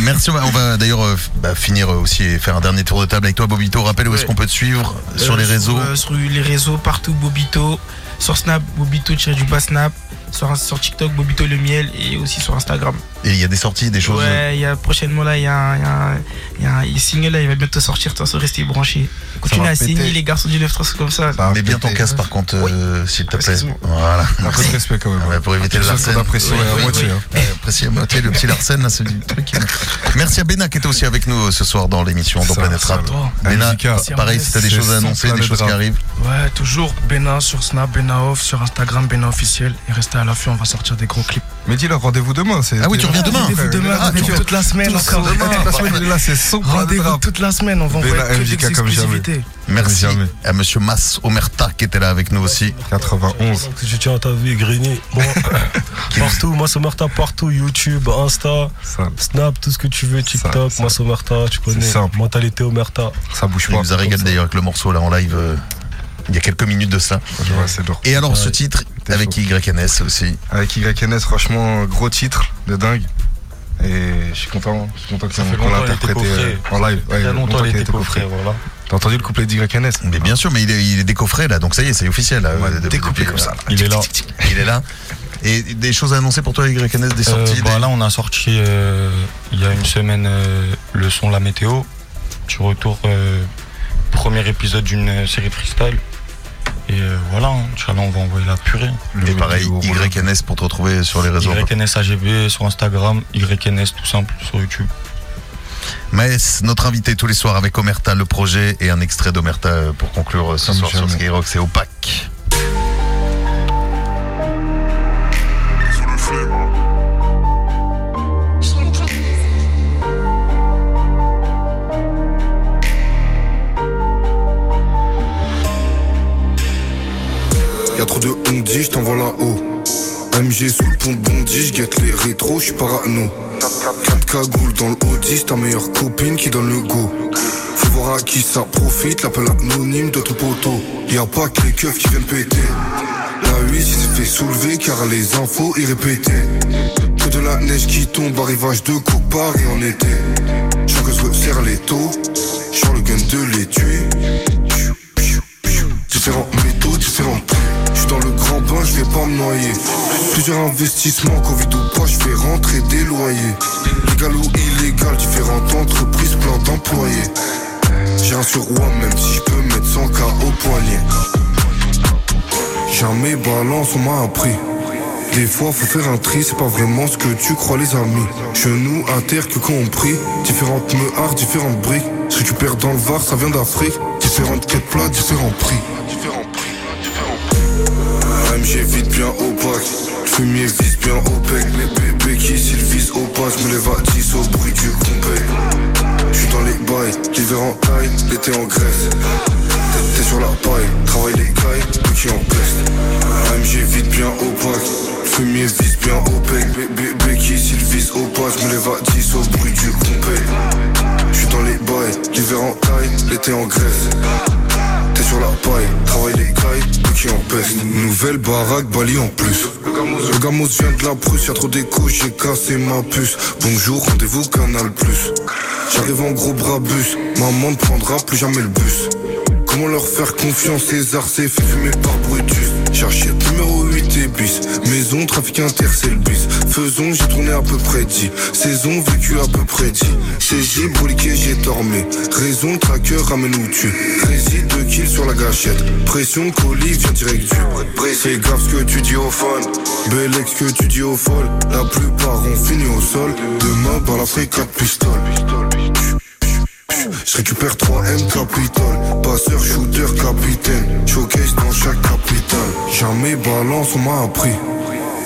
Merci. On va d'ailleurs euh, bah, finir euh, aussi et faire un dernier tour de table avec toi, Bobito. Rappelle où est-ce qu'on peut te suivre sur Euh, les réseaux. euh, Sur les réseaux, partout, Bobito. Sur Snap, Bobito, du bas Snap. Sur, sur TikTok, Bobito le miel. Et aussi sur Instagram. Et il y a des sorties, des choses. euh, Ouais, il y a prochainement là, il y a un, y a un- il y a un il y a un single là, il va bientôt sortir. Façon, restez branchés. Continuez va à signer les garçons du 9 comme ça. Ça Mets bien ton casque par contre, euh, s'il te plaît. Voilà. Un peu de respect quand même. Ouais, pour éviter le Attention, d'apprécier Oui, à oui, moitié. oui. hein. Ouais, apprécier à moitié le petit Larsen, là, c'est du truc. Merci à Béna qui était aussi avec nous euh, ce soir dans l'émission dans Planète Rap. Musica. pareil, si t'as des choses à annoncer, des choses qui arrivent. Ouais, toujours Bena sur Snap, Bena Off, sur Instagram, Bena Officiel. Et restez à l'affût, on va sortir des gros clips. Mais dis leur rendez-vous demain. c'est- Ah oui, tu reviens demain. Rendez-vous demain, Ah, tu rendez-vous toute la semaine Tous encore. demain, toute la semaine, il est là, c'est son Planète Rendez-vous toute la semaine, on va envoyer des MJK comme jamais. exclusivités. Merci à monsieur Mas Omerta qui était là avec nous aussi. 91. Que je tiens à ta vie, Grigny. Bon, partout, Massomerta, partout, YouTube, Insta, Snap, tout ce que tu veux, TikTok, ça. Massomerta, tu connais. Mentalité Omerta. ça bouge Il pas. nous a régalé d'ailleurs avec le morceau là en live euh, il y a quelques minutes de ça. Ouais. Et alors ce titre, Avec chaud. YNS aussi. Avec YNS, franchement, gros titre de dingue. Et je suis content, je suis content que Ça qu'on fait qu'on longtemps l'a a interprété euh, en live. Ça fait longtemps longtemps qu'il a qu'il été coffré, voilà. T'as entendu le couplet d'YNS Mais bien sûr, mais il est, il est décoffré là, donc ça y est, c'est officiel. Là, De- découpé comme ça, là. Il est là. Il est là. Et des choses à annoncer pour toi, YNS, des Euh, sorties bah des- là, on a sorti euh, il y a une semaine euh, le son La Météo. Tu retour, euh, premier épisode d'une euh, série freestyle. Et euh, voilà, Inch'Allah, on va envoyer la purée. Et pareil, YNS pour te retrouver sur les réseaux. YNS AGB sur Instagram, YNS tout simple sur YouTube. Maës, notre invité tous les soirs avec Omerta, le projet et un extrait d'Omerta euh, pour conclure euh, ce Comme soir sur. Skyrock, c'est opaque. De ondi, je t'envoie là-haut. MG sous le pont de Bondy, je guette les rétros, je suis parano. 4 cagoules dans le Audi, c'est ta meilleure copine qui donne le go. Faut voir à qui ça profite, l'appel anonyme de ton poteau. Y'a pas que les keufs qui viennent péter. La 8 il s'est fait soulever car les infos y répétaient. Que de la neige qui tombe, arrivage de coupe Paris en été. J'sens que se resserre les taux, j'sens le gun de les tuer. Différents métaux, différents prix. Je vais pas me noyer. Plusieurs investissements, Covid ou pas, je fais rentrer des loyers. Légal ou illégal, différentes entreprises, plein d'employés. J'ai un sur roi, même si je peux mettre 100 k au poignet. Jamais balance, on m'a appris. Des fois faut faire un tri, c'est pas vraiment ce que tu crois les amis. Genoux à terre que compris, différentes meuhards, différentes briques. Ce que tu perds dans le Var, ça vient d'Afrique. Différentes quêtes plats, différents prix. AMG vite bien opaque, le fumier vise bien OPEC. Les bébés qui s'ils visent au pas, je me lève à 10 au bruit du compé. Je suis dans les bails, l'hiver en taille, l'été en Grèce. T'es sur la paille, travaille les cailles, nous qui en peste. AMG vite bien opaque, le fumier vise bien OPEC. Bébé qui s'ils visent au pas, je me lève à 10 au bruit du compé. Je suis dans les bails, l'hiver en taille, l'été en Grèce. Sur la paille, travaille les cailles, nous qui en. Nouvelle baraque, Bali en plus. Le gamos vient de la Prusse, y'a trop d'écho, j'ai cassé ma puce. Bonjour, rendez-vous Canal Plus. J'arrive en gros brabus, maman ne prendra plus jamais le bus. Comment leur faire confiance, César s'est fait fumer par Brutus. Bis, maison, trafic inter, c'est le bis. Faisons, j'ai tourné à peu près 10, saison, vécu à peu près 10. Saisi, broliqué, j'ai dormi. Raison, tracker, ramène où tu. Réside de kill sur la gâchette. Pression, colis, vient direct du. Fais gaffe ce que tu dis au fun. Bel ex que tu dis au folle. La plupart ont fini au sol. Demain, par la frais 4 pistoles. Je récupère 3M Capitol Passeur, shooter, capitaine Showcase dans chaque capitale Jamais balance, on m'a appris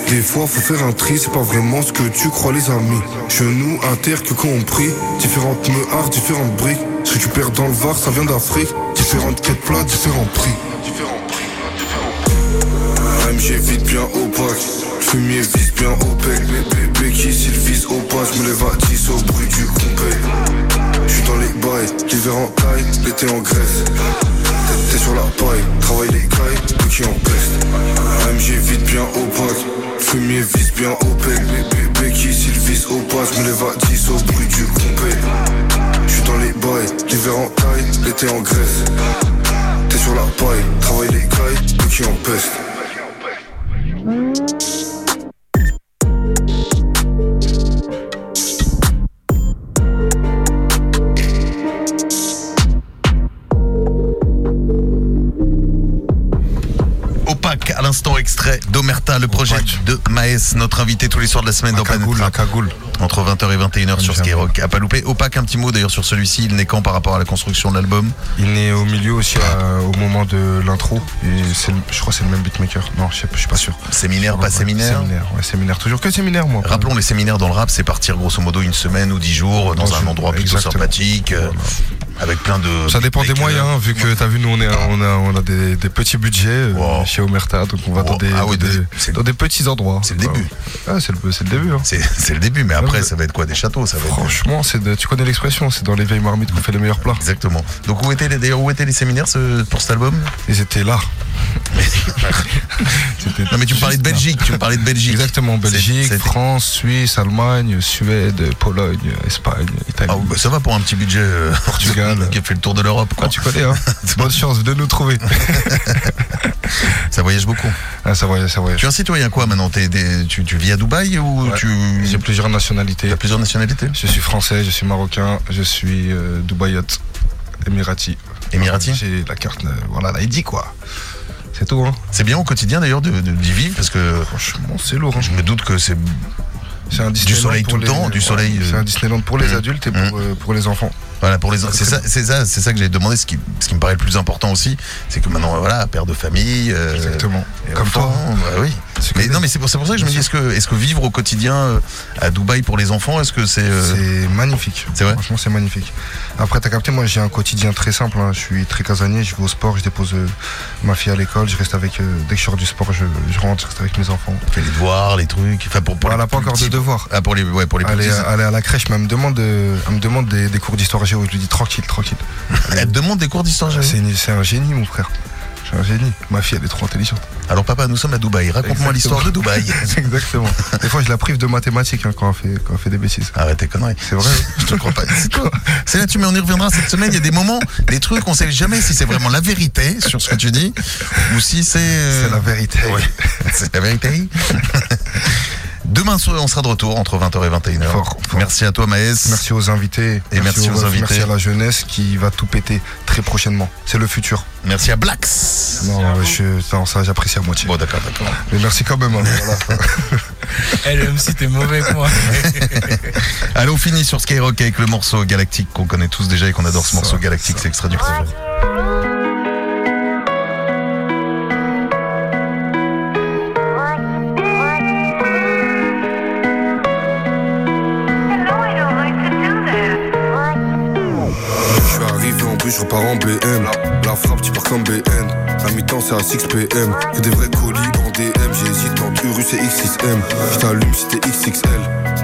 Des fois faut faire un tri, c'est pas vraiment ce que tu crois les amis. Genoux terre que compris. Différentes meuhards, différentes briques. Ce que tu perds dans le Var, ça vient d'Afrique. Différentes quêtes plats, différents prix. AMG vite bien opaque fumier vise bien OPEC Les bébés qui s'ils visent au Je me lève à 10 au bruit du compé Je suis dans les bails, l'hiver en taille, l'été en Grèce T'es sur la paille, travaille les cailles, nous qui en peste. AMG vite bien opaque fumier vise bien OPEC Les bébés qui s'ils visent au pas Je me lève à 10 au bruit du compé Je suis dans les bails, l'hiver en taille, l'été en Grèce T'es sur la paille, travaille les cailles, nous qui en peste À l'instant extrait d'Omerta, le projet de Maës, notre invité tous les soirs de la semaine dans Rap. Entre 20h et 21h sur Skyrock. À pas louper. Opaque, un petit mot d'ailleurs sur celui-ci. Il n'est quand par rapport à la construction de l'album Il naît au milieu aussi à- au moment de l'intro. Je crois que c'est le même beatmaker. Non, je, sais je suis pas sûr. Séminaire, pas Ouais, séminaire Séminaire, ouais, séminaire. Toujours que séminaire, moi. Rappelons les séminaires dans le rap, c'est partir grosso modo une semaine ou dix jours dans Dans un endroit plutôt exactement. sympathique. euh, Avec plein de. Ça dépend des moyens, euh, vu que t'as vu, nous on, est, on a, on a des, des petits budgets euh, chez Omerta, donc on va dans, des, Ah oui, dans des- c'est- dans des petits endroits. C'est le début. Ah, c'est le, début. Hein. C'est le début, mais après, ça va être quoi Des châteaux ça va être... Franchement, tu connais l'expression, c'est dans les vieilles marmites qu'on fait les meilleurs plats. Exactement. Donc, où étaient les, d'ailleurs, où étaient les séminaires ce- pour cet album? Ils étaient là. Non, mais tu me parlais de Belgique, tu me parlais de Belgique. Exactement, Belgique, France, Suisse, Allemagne, Suède, Pologne, Espagne, Italie. Ah, bah, ça va pour un petit budget euh, Qui a fait le tour de l'Europe. quoi. Ah, tu connais, hein Bonne chance de nous trouver. Ça voyage beaucoup. Ah, ça voyage, ça voyage. Tu es un citoyen quoi maintenant? Des- tu, tu vis à Dubaï ou Ouais. tu. J'ai plusieurs nationalités. T'as plusieurs nationalités? Je suis français, je suis marocain, je suis euh, dubaïote, émirati. Émirati? J'ai la carte, euh, voilà, la ID quoi. C'est tout, hein. C'est bien au quotidien d'ailleurs de- de- d'y vivre parce que. Franchement, c'est lourd. hein. Je me doute que c'est. C'est un Du Disneyland soleil pour tout le les- temps, du ouais, soleil, euh, C'est un Disneyland pour les mm, adultes et pour, euh, pour les enfants. Voilà, pour les. C'est ça, c'est ça, c'est ça que j'ai demandé. Ce qui, ce qui me paraît le plus important aussi, c'est que maintenant, voilà, père de famille. euh, Exactement. Comme enfant, toi. bah oui. Mais non, mais c'est pour, c'est pour ça que je me dis, est-ce que, est-ce que vivre au quotidien euh, à Dubaï pour les enfants, est-ce que c'est. euh, C'est magnifique. C'est vrai Franchement, c'est magnifique. Après, t'as capté, moi j'ai un quotidien très simple. hein. Je suis très casanier, je vais au sport, je dépose euh, ma fille à l'école, je reste avec. dès que je sors du sport, je, je rentre, je reste avec mes enfants. tu fais les devoirs, les trucs. Enfin, pour, pour elle les n'a pas encore de devoirs. Ah, pour les, ouais, pour les Elle petits. elle est à la crèche, mais elle me demande, elle me demande des, des cours d'histoire Je lui dis tranquille, tranquille. Elle te demande des cours d'histoire C'est un génie, mon frère. C'est un génie. Ma fille, elle est trop intelligente. Alors, papa, nous sommes à Dubaï. Raconte-moi l'histoire de Dubaï. Exactement. Des fois, je la prive de mathématiques hein, quand, elle fait, quand elle fait des bêtises. Arrête tes conneries. C'est vrai. Je te crois pas. C'est là, tu mais on y reviendra cette semaine. Il y a des moments, des trucs, on sait jamais si c'est vraiment la vérité sur ce que tu dis ou si c'est. euh, C'est la vérité. Ouais, c'est la vérité. Demain soir, on sera de retour entre 20h et 21h. Fort, fort. Merci à toi, Maës. Merci aux invités. Et merci aux invités. Merci à la jeunesse qui va tout péter très prochainement. C'est le futur. Merci à Blacks. Non, je, non, ça, j'apprécie à moitié. Bon, d'accord, d'accord. Mais merci quand même. hein, voilà. Eh, le MC, t'es mauvais moi. Allez, on finit sur Skyrock avec le morceau Galactique qu'on connaît tous déjà et qu'on adore ce morceau Galactique. C'est extrait du projet. En BM. La frappe, tu pars comme BN. La mi-temps, c'est à 6 PM. Que des vrais colis en DM. J'hésite entre Urus et X6M. Je si t'es XXL.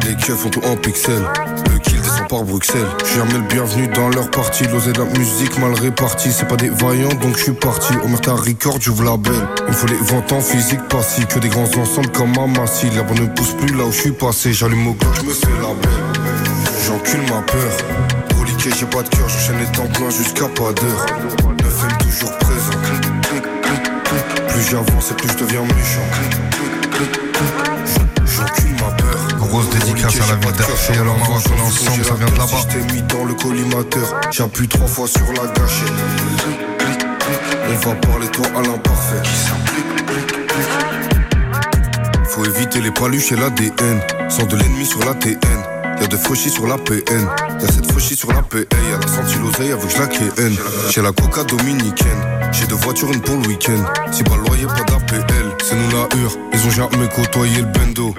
Les keufs font tout en pixels. Le kill descend par Bruxelles. Je suis jamais le bienvenu dans leur partie. L'osé de la musique mal répartie. C'est pas des vaillants, donc je suis parti. Omerta Record, j'ouvre la belle. Il me faut les ventes en physique passif. Que des grands ensembles comme Amassi. La bonne ne pousse plus là où je suis passé. J'allume au glock, je me fais la belle. J'encule ma peur. Reliqué, j'ai pas de cœur, j'enchaîne les temps pleins jusqu'à pas d'heure. Aime toujours présent. Plus j'avance et plus je deviens méchant. J'encule ma peur. Grosse dédicace à la ville d'Arché. Alors, maman, on est ensemble, ça vient de là-bas. Mis dans le collimateur, j'appuie trois fois sur la gâchette. On va parler toi à l'imparfait. Faut éviter les paluches et l'ADN. Sans de l'ennemi sur la TN. Y'a de fauchis sur la PN. Y'a cette fauchis sur la PA. Y'a la senti l'oseille avec la KN. J'ai la coca dominicaine. J'ai deux voitures, une pour le week-end. Si pas le loyer, pas d'APL. C'est nous la hure. Ils ont jamais côtoyé le bendo.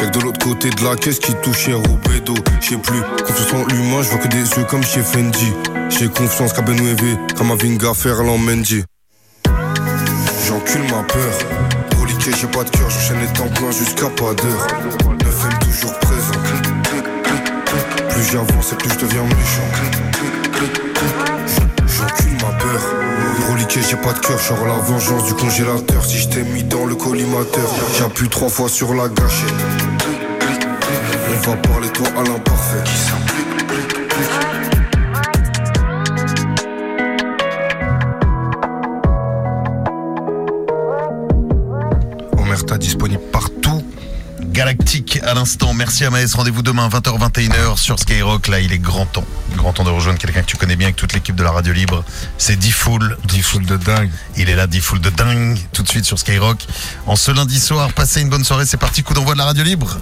Y'a que de l'autre côté de la caisse qui touche au bédo. J'sais plus, confiance en l'humain, je vois que des yeux comme chez Fendi. J'ai confiance qu'à Benouévé, comme à Vinga Ferland Mendy. J'encule ma peur. Reliqué, j'ai pas de cœur, j'enchaîne les temps pleins jusqu'à pas d'heure. Neuf aime toujours présent. Plus j'avance et plus je deviens méchant. J'encule ma peur. Reliqué, j'ai pas de cœur, genre la vengeance du congélateur. Si je t'ai mis dans le collimateur, j'appuie trois fois sur la gâchette. On va parler toi à l'imparfait. Galactique à l'instant. Merci à Maës. Rendez-vous demain 20h-21h sur Skyrock. Là, il est grand temps. Grand temps de rejoindre quelqu'un que tu connais bien avec toute l'équipe de la radio libre. C'est D-Fool. D-Fool de dingue. Il est là, D-Fool de dingue. Tout de suite sur Skyrock. En ce lundi soir, passez une bonne soirée. C'est parti. Coup d'envoi de la radio libre.